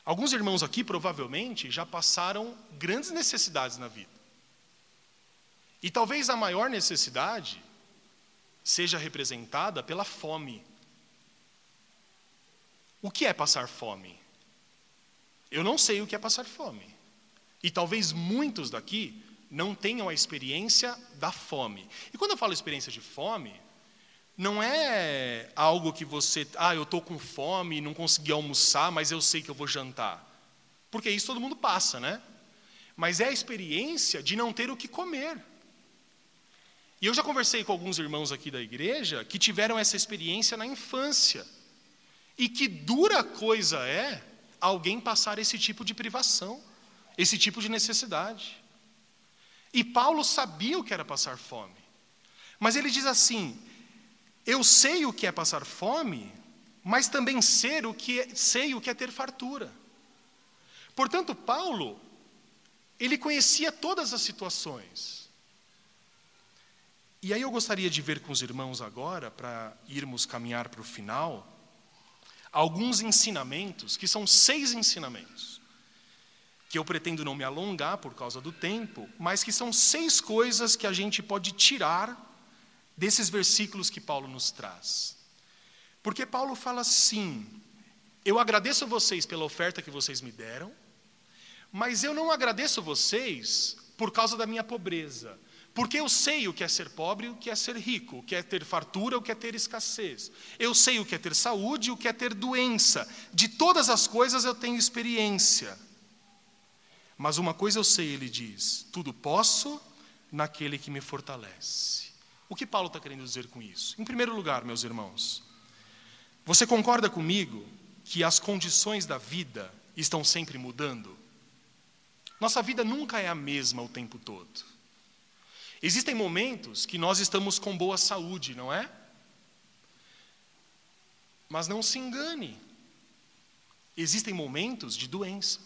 Alguns irmãos aqui provavelmente já passaram grandes necessidades na vida. E talvez a maior necessidade seja representada pela fome. O que é passar fome? Eu não sei o que é passar fome. E talvez muitos daqui não tenham a experiência da fome. E quando eu falo experiência de fome, não é algo que você, ah, eu estou com fome, não consegui almoçar, mas eu sei que eu vou jantar. Porque isso todo mundo passa, né? Mas é a experiência de não ter o que comer. E eu já conversei com alguns irmãos aqui da igreja que tiveram essa experiência na infância. E que dura coisa é alguém passar esse tipo de privação, esse tipo de necessidade. E Paulo sabia o que era passar fome. Mas ele diz assim: Eu sei o que é passar fome, mas também sei o que é, sei o que é ter fartura. Portanto, Paulo, ele conhecia todas as situações. E aí eu gostaria de ver com os irmãos agora, para irmos caminhar para o final, alguns ensinamentos, que são seis ensinamentos, que eu pretendo não me alongar por causa do tempo, mas que são seis coisas que a gente pode tirar desses versículos que Paulo nos traz. Porque Paulo fala assim: eu agradeço vocês pela oferta que vocês me deram, mas eu não agradeço vocês por causa da minha pobreza. Porque eu sei o que é ser pobre o que é ser rico, o que é ter fartura, o que é ter escassez. Eu sei o que é ter saúde o que é ter doença. De todas as coisas eu tenho experiência. Mas uma coisa eu sei, ele diz: tudo posso naquele que me fortalece. O que Paulo está querendo dizer com isso? Em primeiro lugar, meus irmãos, você concorda comigo que as condições da vida estão sempre mudando? Nossa vida nunca é a mesma o tempo todo. Existem momentos que nós estamos com boa saúde, não é? Mas não se engane, existem momentos de doença,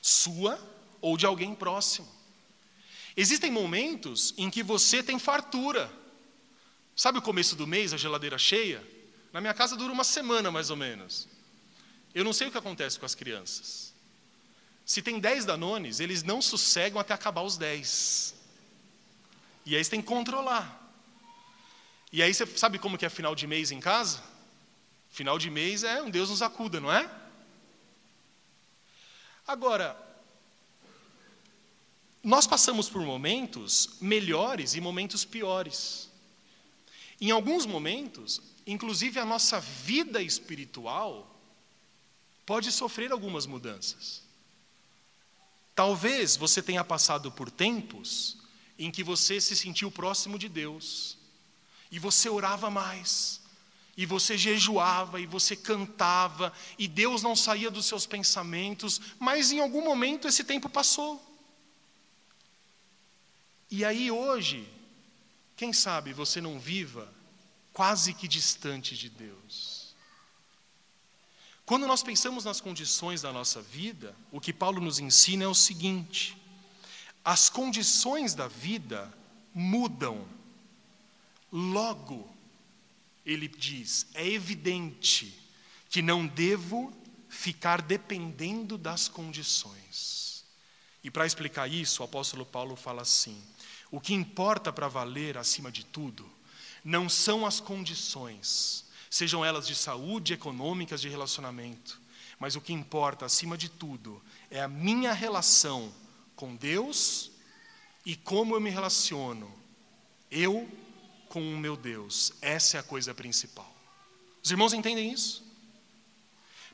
sua ou de alguém próximo. Existem momentos em que você tem fartura. Sabe o começo do mês, a geladeira cheia? Na minha casa dura uma semana mais ou menos. Eu não sei o que acontece com as crianças. Se tem dez danones, eles não sossegam até acabar os dez. E aí você tem que controlar. E aí você sabe como que é final de mês em casa? Final de mês é um Deus nos acuda, não é? Agora, nós passamos por momentos melhores e momentos piores. Em alguns momentos, inclusive a nossa vida espiritual pode sofrer algumas mudanças. Talvez você tenha passado por tempos em que você se sentiu próximo de Deus e você orava mais, e você jejuava, e você cantava, e Deus não saía dos seus pensamentos, mas em algum momento esse tempo passou. E aí hoje, quem sabe você não viva quase que distante de Deus. Quando nós pensamos nas condições da nossa vida, o que Paulo nos ensina é o seguinte: as condições da vida mudam. Logo, ele diz: é evidente que não devo ficar dependendo das condições. E para explicar isso, o apóstolo Paulo fala assim: o que importa para valer acima de tudo não são as condições, sejam elas de saúde, econômicas, de relacionamento, mas o que importa acima de tudo é a minha relação com Deus e como eu me relaciono, eu com o meu Deus. Essa é a coisa principal. Os irmãos entendem isso?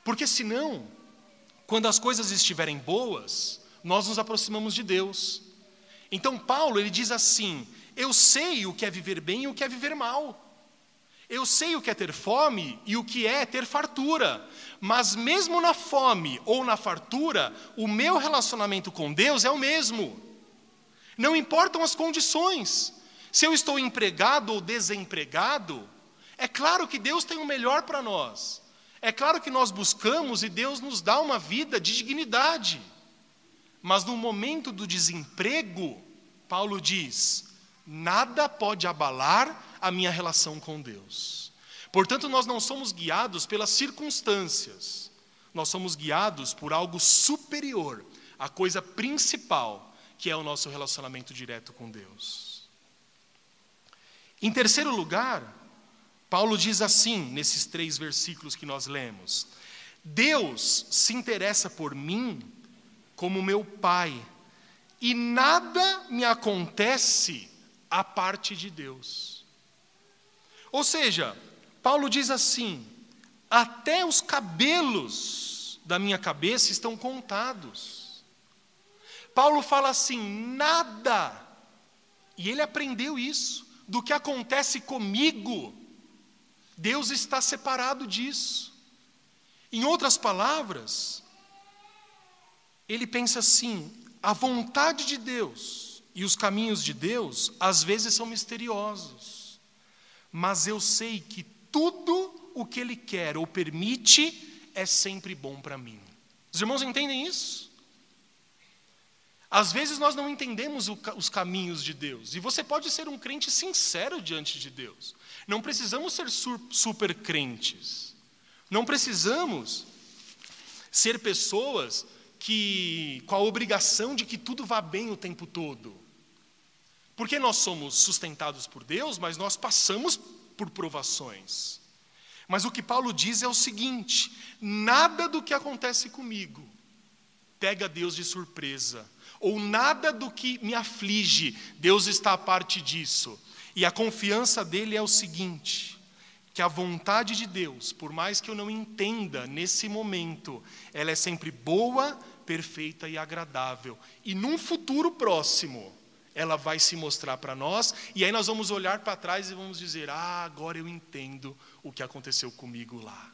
Porque senão, quando as coisas estiverem boas, nós nos aproximamos de Deus. Então Paulo, ele diz assim: eu sei o que é viver bem e o que é viver mal. Eu sei o que é ter fome e o que é ter fartura. Mas mesmo na fome ou na fartura, o meu relacionamento com Deus é o mesmo. Não importam as condições. Se eu estou empregado ou desempregado, é claro que Deus tem o melhor para nós. É claro que nós buscamos e Deus nos dá uma vida de dignidade. Mas no momento do desemprego, Paulo diz: nada pode abalar a minha relação com Deus. Portanto, nós não somos guiados pelas circunstâncias, nós somos guiados por algo superior, a coisa principal, que é o nosso relacionamento direto com Deus. Em terceiro lugar, Paulo diz assim, nesses três versículos que nós lemos: Deus se interessa por mim como meu Pai, e nada me acontece a parte de Deus. Ou seja, Paulo diz assim: até os cabelos da minha cabeça estão contados. Paulo fala assim: nada, e ele aprendeu isso do que acontece comigo, Deus está separado disso. Em outras palavras, ele pensa assim: a vontade de Deus e os caminhos de Deus às vezes são misteriosos, mas eu sei que tudo o que Ele quer ou permite é sempre bom para mim. Os irmãos entendem isso? Às vezes nós não entendemos os caminhos de Deus, e você pode ser um crente sincero diante de Deus. Não precisamos ser super crentes. Não precisamos ser pessoas que com a obrigação de que tudo vá bem o tempo todo. Porque nós somos sustentados por Deus, mas nós passamos por provações. Mas o que Paulo diz é o seguinte: nada do que acontece comigo pega Deus de surpresa ou nada do que me aflige, Deus está a parte disso. E a confiança dele é o seguinte: que a vontade de Deus, por mais que eu não entenda nesse momento, ela é sempre boa, perfeita e agradável. E num futuro próximo, ela vai se mostrar para nós, e aí nós vamos olhar para trás e vamos dizer: Ah, agora eu entendo o que aconteceu comigo lá.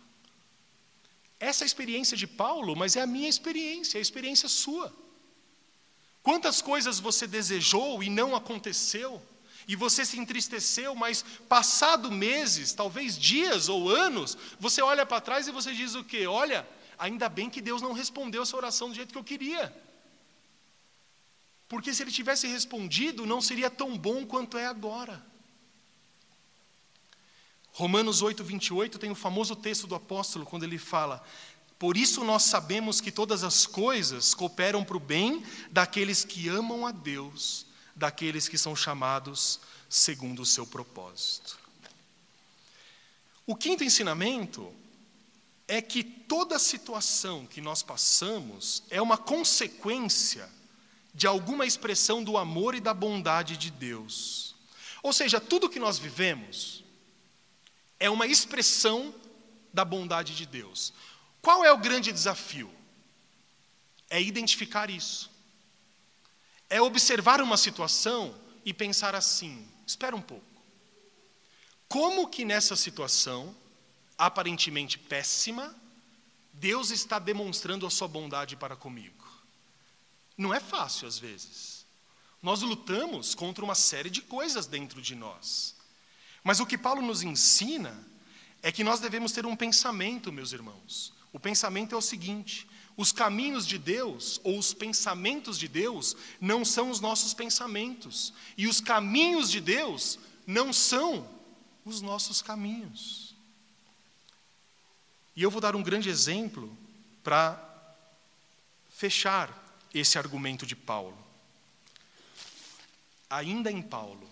Essa é a experiência de Paulo, mas é a minha experiência, é a experiência sua. Quantas coisas você desejou e não aconteceu? E você se entristeceu, mas passado meses, talvez dias ou anos, você olha para trás e você diz o quê? Olha, ainda bem que Deus não respondeu essa oração do jeito que eu queria. Porque se ele tivesse respondido, não seria tão bom quanto é agora. Romanos 8, 28 tem o famoso texto do apóstolo, quando ele fala: Por isso nós sabemos que todas as coisas cooperam para o bem daqueles que amam a Deus, daqueles que são chamados segundo o seu propósito. O quinto ensinamento é que toda situação que nós passamos é uma consequência de alguma expressão do amor e da bondade de Deus. Ou seja, tudo que nós vivemos é uma expressão da bondade de Deus. Qual é o grande desafio? É identificar isso. É observar uma situação e pensar assim: espera um pouco. Como que nessa situação, aparentemente péssima, Deus está demonstrando a sua bondade para comigo? Não é fácil às vezes. Nós lutamos contra uma série de coisas dentro de nós. Mas o que Paulo nos ensina é que nós devemos ter um pensamento, meus irmãos. O pensamento é o seguinte: os caminhos de Deus, ou os pensamentos de Deus, não são os nossos pensamentos, e os caminhos de Deus não são os nossos caminhos. E eu vou dar um grande exemplo para fechar esse argumento de Paulo. Ainda em Paulo,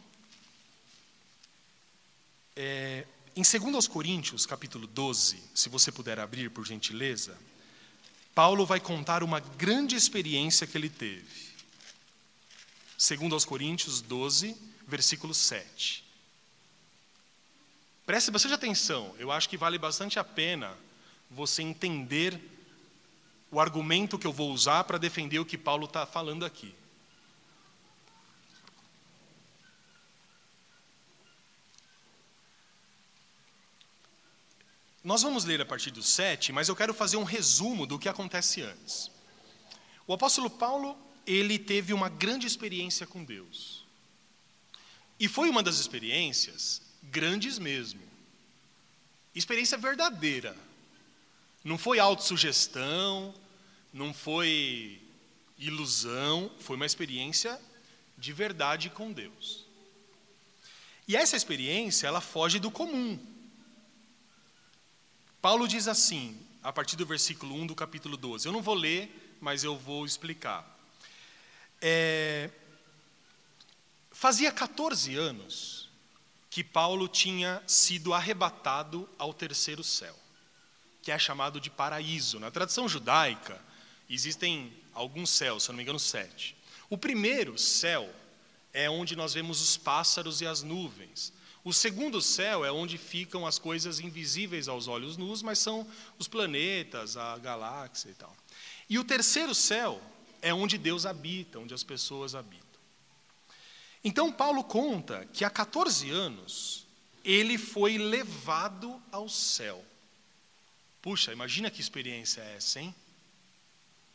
é, em 2 Coríntios, capítulo 12, se você puder abrir por gentileza, Paulo vai contar uma grande experiência que ele teve. 2 Coríntios 12, versículo 7. Preste bastante atenção, eu acho que vale bastante a pena você entender o argumento que eu vou usar para defender o que Paulo está falando aqui. Nós vamos ler a partir do 7, mas eu quero fazer um resumo do que acontece antes. O apóstolo Paulo, ele teve uma grande experiência com Deus. E foi uma das experiências grandes mesmo. Experiência verdadeira. Não foi autossugestão, não foi ilusão, foi uma experiência de verdade com Deus. E essa experiência, ela foge do comum. Paulo diz assim, a partir do versículo 1 do capítulo 12. Eu não vou ler, mas eu vou explicar. É, fazia 14 anos que Paulo tinha sido arrebatado ao terceiro céu, que é chamado de paraíso. Na tradição judaica, Existem alguns céus, se não me engano, sete. O primeiro céu é onde nós vemos os pássaros e as nuvens. O segundo céu é onde ficam as coisas invisíveis aos olhos nus, mas são os planetas, a galáxia e tal. E o terceiro céu é onde Deus habita, onde as pessoas habitam. Então, Paulo conta que há 14 anos ele foi levado ao céu. Puxa, imagina que experiência é essa, hein?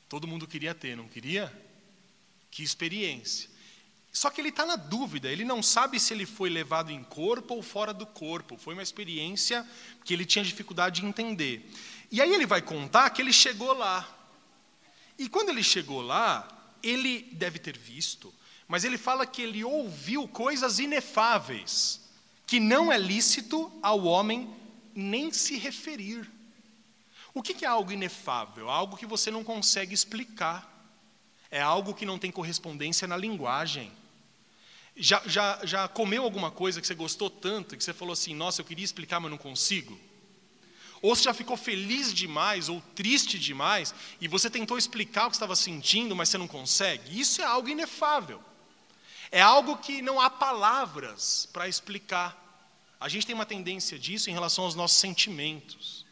Todo mundo queria ter, não queria? Que experiência. Só que ele está na dúvida, ele não sabe se ele foi levado em corpo ou fora do corpo. Foi uma experiência que ele tinha dificuldade de entender. E aí ele vai contar que ele chegou lá. E quando ele chegou lá, ele deve ter visto, mas ele fala que ele ouviu coisas inefáveis, que não é lícito ao homem nem se referir. O que é algo inefável? Algo que você não consegue explicar. É algo que não tem correspondência na linguagem. Já, já, já comeu alguma coisa que você gostou tanto, que você falou assim: nossa, eu queria explicar, mas não consigo? Ou você já ficou feliz demais ou triste demais e você tentou explicar o que estava sentindo, mas você não consegue? Isso é algo inefável. É algo que não há palavras para explicar. A gente tem uma tendência disso em relação aos nossos sentimentos.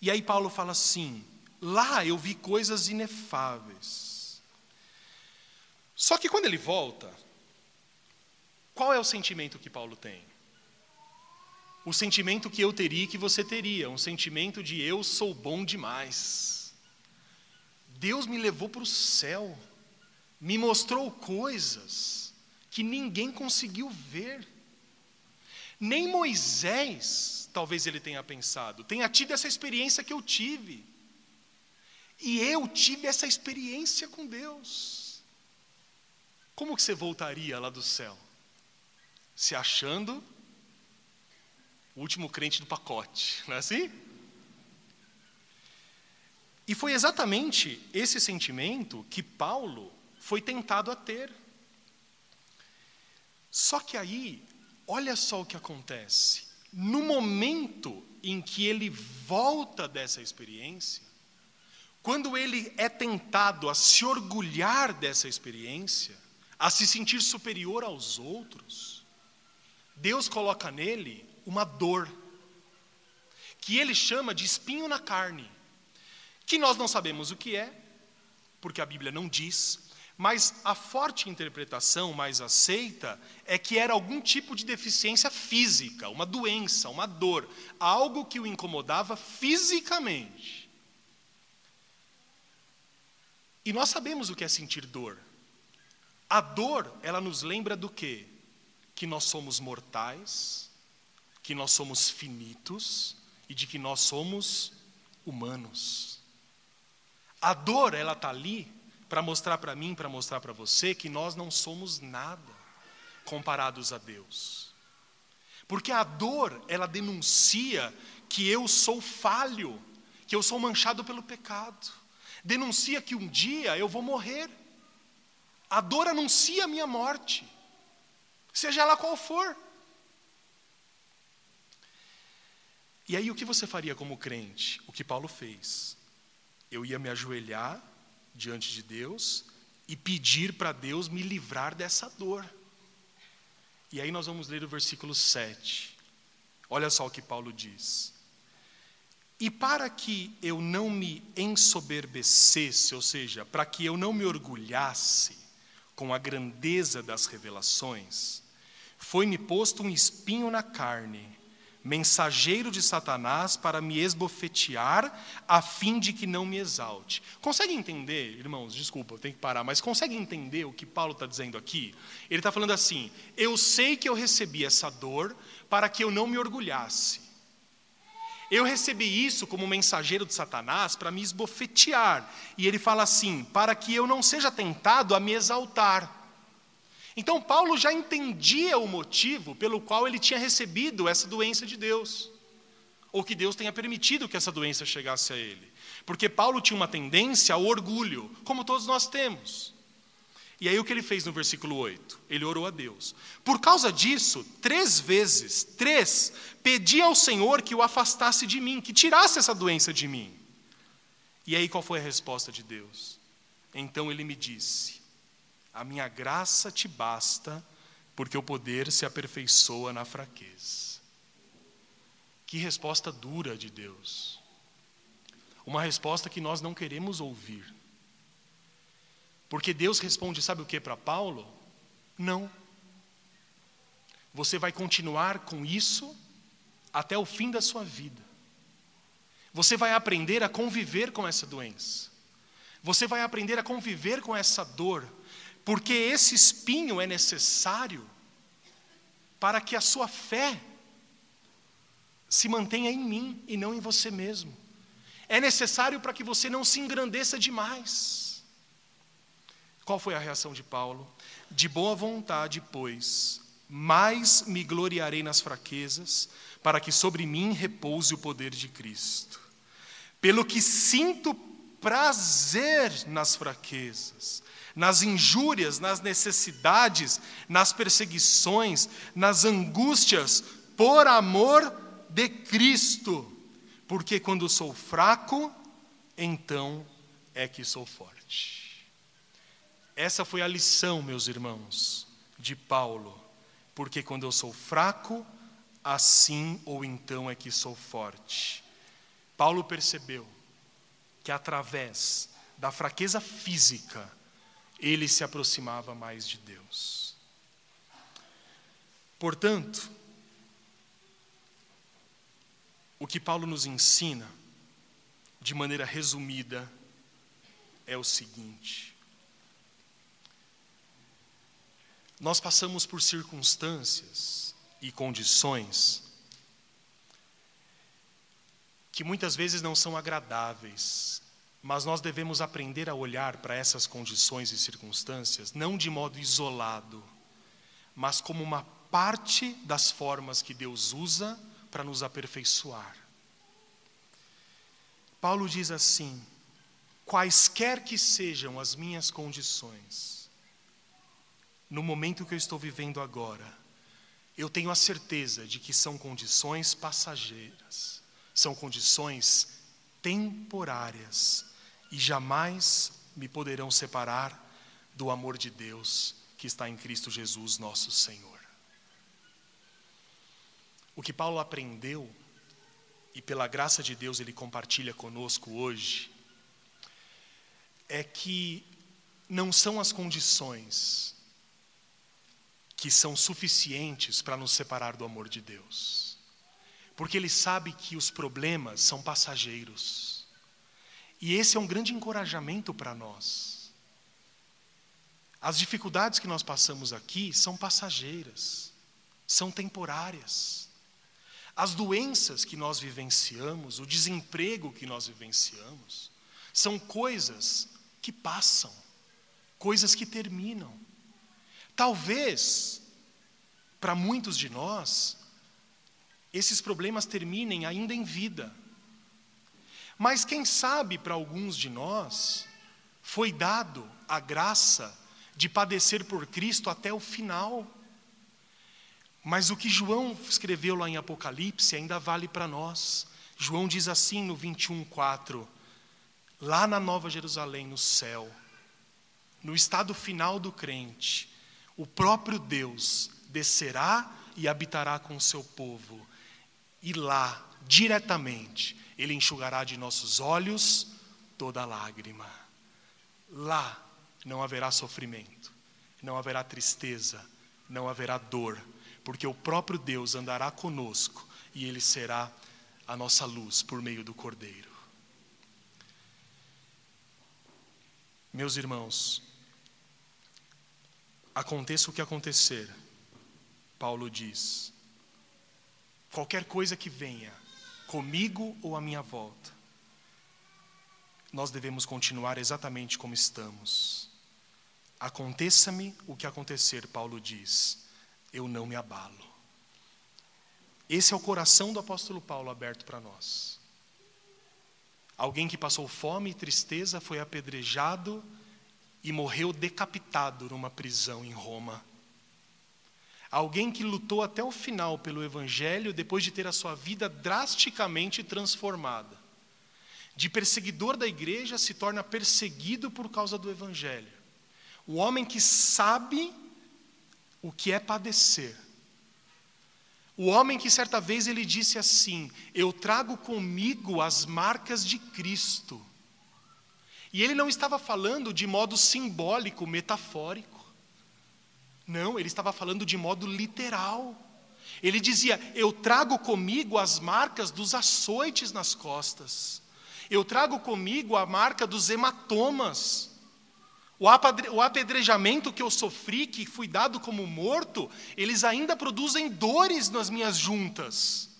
E aí Paulo fala assim: Lá eu vi coisas inefáveis. Só que quando ele volta, qual é o sentimento que Paulo tem? O sentimento que eu teria e que você teria, um sentimento de eu sou bom demais. Deus me levou para o céu, me mostrou coisas que ninguém conseguiu ver. Nem Moisés, talvez ele tenha pensado, tenha tido essa experiência que eu tive. E eu tive essa experiência com Deus. Como que você voltaria lá do céu? Se achando o último crente do pacote, não é assim? E foi exatamente esse sentimento que Paulo foi tentado a ter. Só que aí, olha só o que acontece. No momento em que ele volta dessa experiência, quando ele é tentado a se orgulhar dessa experiência, a se sentir superior aos outros, Deus coloca nele uma dor, que ele chama de espinho na carne, que nós não sabemos o que é, porque a Bíblia não diz, mas a forte interpretação mais aceita é que era algum tipo de deficiência física, uma doença, uma dor, algo que o incomodava fisicamente. E nós sabemos o que é sentir dor. A dor, ela nos lembra do quê? Que nós somos mortais, que nós somos finitos e de que nós somos humanos. A dor, ela está ali para mostrar para mim, para mostrar para você que nós não somos nada comparados a Deus. Porque a dor, ela denuncia que eu sou falho, que eu sou manchado pelo pecado denuncia que um dia eu vou morrer. A dor anuncia a minha morte, seja ela qual for. E aí o que você faria como crente? O que Paulo fez. Eu ia me ajoelhar diante de Deus e pedir para Deus me livrar dessa dor. E aí nós vamos ler o versículo 7. Olha só o que Paulo diz. E para que eu não me ensoberbecesse, ou seja, para que eu não me orgulhasse com a grandeza das revelações, foi-me posto um espinho na carne, mensageiro de Satanás para me esbofetear, a fim de que não me exalte. Consegue entender, irmãos? Desculpa, eu tenho que parar, mas consegue entender o que Paulo está dizendo aqui? Ele está falando assim: eu sei que eu recebi essa dor para que eu não me orgulhasse. Eu recebi isso como mensageiro de Satanás para me esbofetear. E ele fala assim: para que eu não seja tentado a me exaltar. Então, Paulo já entendia o motivo pelo qual ele tinha recebido essa doença de Deus, ou que Deus tenha permitido que essa doença chegasse a ele. Porque Paulo tinha uma tendência ao orgulho, como todos nós temos. E aí o que ele fez no versículo 8? Ele orou a Deus. Por causa disso, três vezes, três, pedi ao Senhor que o afastasse de mim, que tirasse essa doença de mim. E aí qual foi a resposta de Deus? Então ele me disse: A minha graça te basta, porque o poder se aperfeiçoa na fraqueza. Que resposta dura de Deus. Uma resposta que nós não queremos ouvir. Porque Deus responde, sabe o que para Paulo? Não. Você vai continuar com isso até o fim da sua vida. Você vai aprender a conviver com essa doença. Você vai aprender a conviver com essa dor, porque esse espinho é necessário para que a sua fé se mantenha em mim e não em você mesmo. É necessário para que você não se engrandeça demais. Qual foi a reação de Paulo? De boa vontade, pois, mais me gloriarei nas fraquezas, para que sobre mim repouse o poder de Cristo. Pelo que sinto prazer nas fraquezas, nas injúrias, nas necessidades, nas perseguições, nas angústias, por amor de Cristo. Porque quando sou fraco, então é que sou forte. Essa foi a lição, meus irmãos, de Paulo, porque quando eu sou fraco, assim ou então é que sou forte. Paulo percebeu que através da fraqueza física ele se aproximava mais de Deus. Portanto, o que Paulo nos ensina, de maneira resumida, é o seguinte: nós passamos por circunstâncias e condições que muitas vezes não são agradáveis, mas nós devemos aprender a olhar para essas condições e circunstâncias não de modo isolado, mas como uma parte das formas que Deus usa para nos aperfeiçoar. Paulo diz assim: quaisquer que sejam as minhas condições, no momento que eu estou vivendo agora, eu tenho a certeza de que são condições passageiras, são condições temporárias e jamais me poderão separar do amor de Deus que está em Cristo Jesus, nosso Senhor. O que Paulo aprendeu, e pela graça de Deus ele compartilha conosco hoje, é que não são as condições que são suficientes para nos separar do amor de Deus. Porque ele sabe que os problemas são passageiros. E esse é um grande encorajamento para nós. As dificuldades que nós passamos aqui são passageiras, são temporárias. As doenças que nós vivenciamos, o desemprego que nós vivenciamos, são coisas que passam, coisas que terminam. Talvez, para muitos de nós, esses problemas terminem ainda em vida. Mas quem sabe para alguns de nós, foi dado a graça de padecer por Cristo até o final. Mas o que João escreveu lá em Apocalipse ainda vale para nós. João diz assim no 21:4, lá na Nova Jerusalém, no céu, no estado final do crente, o próprio Deus descerá e habitará com o seu povo. E lá, diretamente, ele enxugará de nossos olhos toda lágrima. Lá não haverá sofrimento, não haverá tristeza, não haverá dor porque o próprio Deus andará conosco e Ele será a nossa luz por meio do Cordeiro. Meus irmãos, aconteça o que acontecer, Paulo diz, qualquer coisa que venha, comigo ou à minha volta, nós devemos continuar exatamente como estamos. Aconteça-me o que acontecer, Paulo diz, eu não me abalo. Esse é o coração do apóstolo Paulo aberto para nós. Alguém que passou fome e tristeza foi apedrejado e morreu decapitado numa prisão em Roma. Alguém que lutou até o final pelo Evangelho depois de ter a sua vida drasticamente transformada. De perseguidor da igreja se torna perseguido por causa do Evangelho. O homem que sabe o que é padecer. O homem que certa vez ele disse assim: Eu trago comigo as marcas de Cristo. E ele não estava falando de modo simbólico, metafórico. Não, ele estava falando de modo literal. Ele dizia: Eu trago comigo as marcas dos açoites nas costas. Eu trago comigo a marca dos hematomas. O apedrejamento que eu sofri, que fui dado como morto, eles ainda produzem dores nas minhas juntas.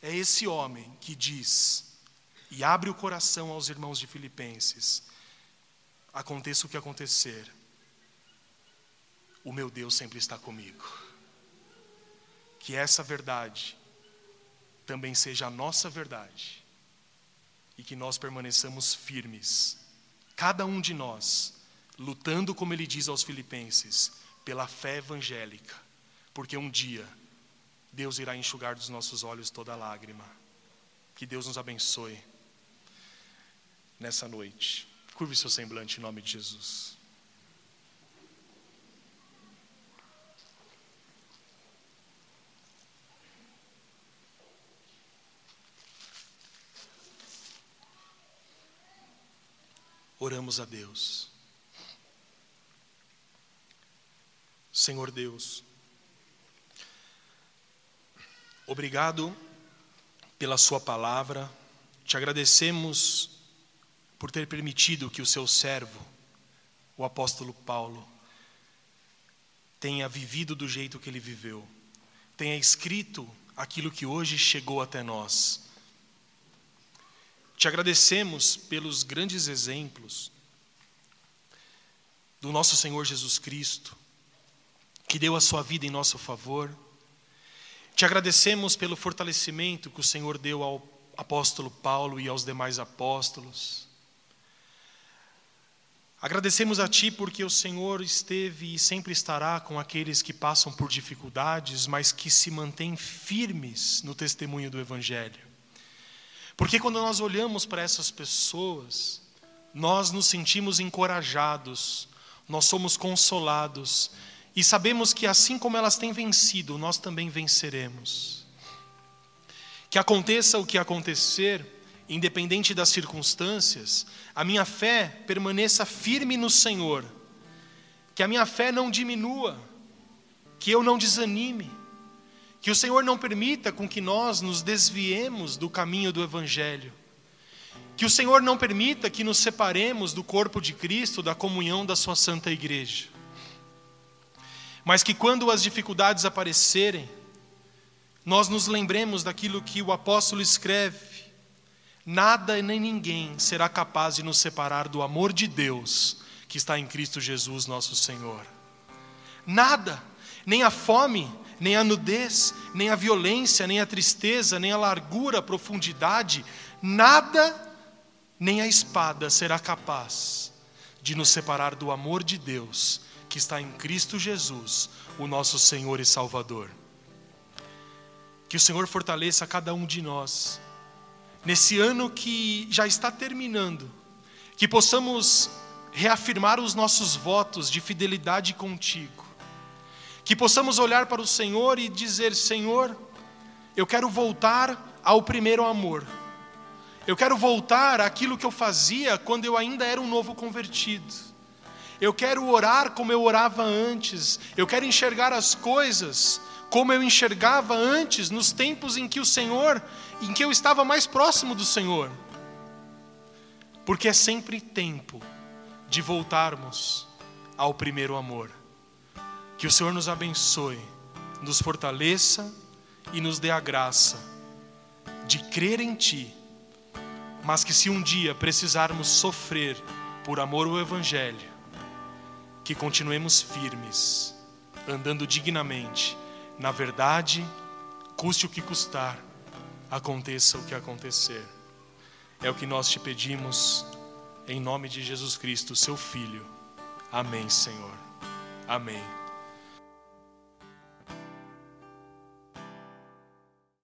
É esse homem que diz e abre o coração aos irmãos de Filipenses: aconteça o que acontecer, o meu Deus sempre está comigo. Que essa verdade também seja a nossa verdade e que nós permaneçamos firmes cada um de nós, lutando, como ele diz aos Filipenses, pela fé evangélica, porque um dia Deus irá enxugar dos nossos olhos toda lágrima. Que Deus nos abençoe nessa noite. Curve seu semblante em nome de Jesus. Oramos a Deus. Senhor Deus, obrigado pela Sua palavra, te agradecemos por ter permitido que o seu servo, o apóstolo Paulo, tenha vivido do jeito que ele viveu, tenha escrito aquilo que hoje chegou até nós. Te agradecemos pelos grandes exemplos do nosso Senhor Jesus Cristo, que deu a sua vida em nosso favor. Te agradecemos pelo fortalecimento que o Senhor deu ao apóstolo Paulo e aos demais apóstolos. Agradecemos a Ti porque o Senhor esteve e sempre estará com aqueles que passam por dificuldades, mas que se mantêm firmes no testemunho do Evangelho. Porque quando nós olhamos para essas pessoas, nós nos sentimos encorajados, nós somos consolados e sabemos que assim como elas têm vencido, nós também venceremos. Que aconteça o que acontecer, independente das circunstâncias, a minha fé permaneça firme no Senhor, que a minha fé não diminua, que eu não desanime, que o Senhor não permita com que nós nos desviemos do caminho do Evangelho, que o Senhor não permita que nos separemos do corpo de Cristo, da comunhão da Sua Santa Igreja, mas que quando as dificuldades aparecerem, nós nos lembremos daquilo que o apóstolo escreve, Nada nem ninguém será capaz de nos separar do amor de Deus que está em Cristo Jesus, nosso Senhor. Nada, nem a fome, nem a nudez, nem a violência, nem a tristeza, nem a largura, a profundidade, nada, nem a espada será capaz de nos separar do amor de Deus que está em Cristo Jesus, o nosso Senhor e Salvador. Que o Senhor fortaleça cada um de nós nesse ano que já está terminando, que possamos reafirmar os nossos votos de fidelidade contigo, que possamos olhar para o Senhor e dizer: Senhor, eu quero voltar ao primeiro amor. Eu quero voltar àquilo que eu fazia quando eu ainda era um novo convertido. Eu quero orar como eu orava antes. Eu quero enxergar as coisas como eu enxergava antes, nos tempos em que o Senhor, em que eu estava mais próximo do Senhor. Porque é sempre tempo de voltarmos ao primeiro amor. Que o Senhor nos abençoe, nos fortaleça e nos dê a graça de crer em Ti, mas que se um dia precisarmos sofrer por amor ao Evangelho, que continuemos firmes, andando dignamente na verdade, custe o que custar, aconteça o que acontecer. É o que nós te pedimos, em nome de Jesus Cristo, seu Filho. Amém, Senhor. Amém.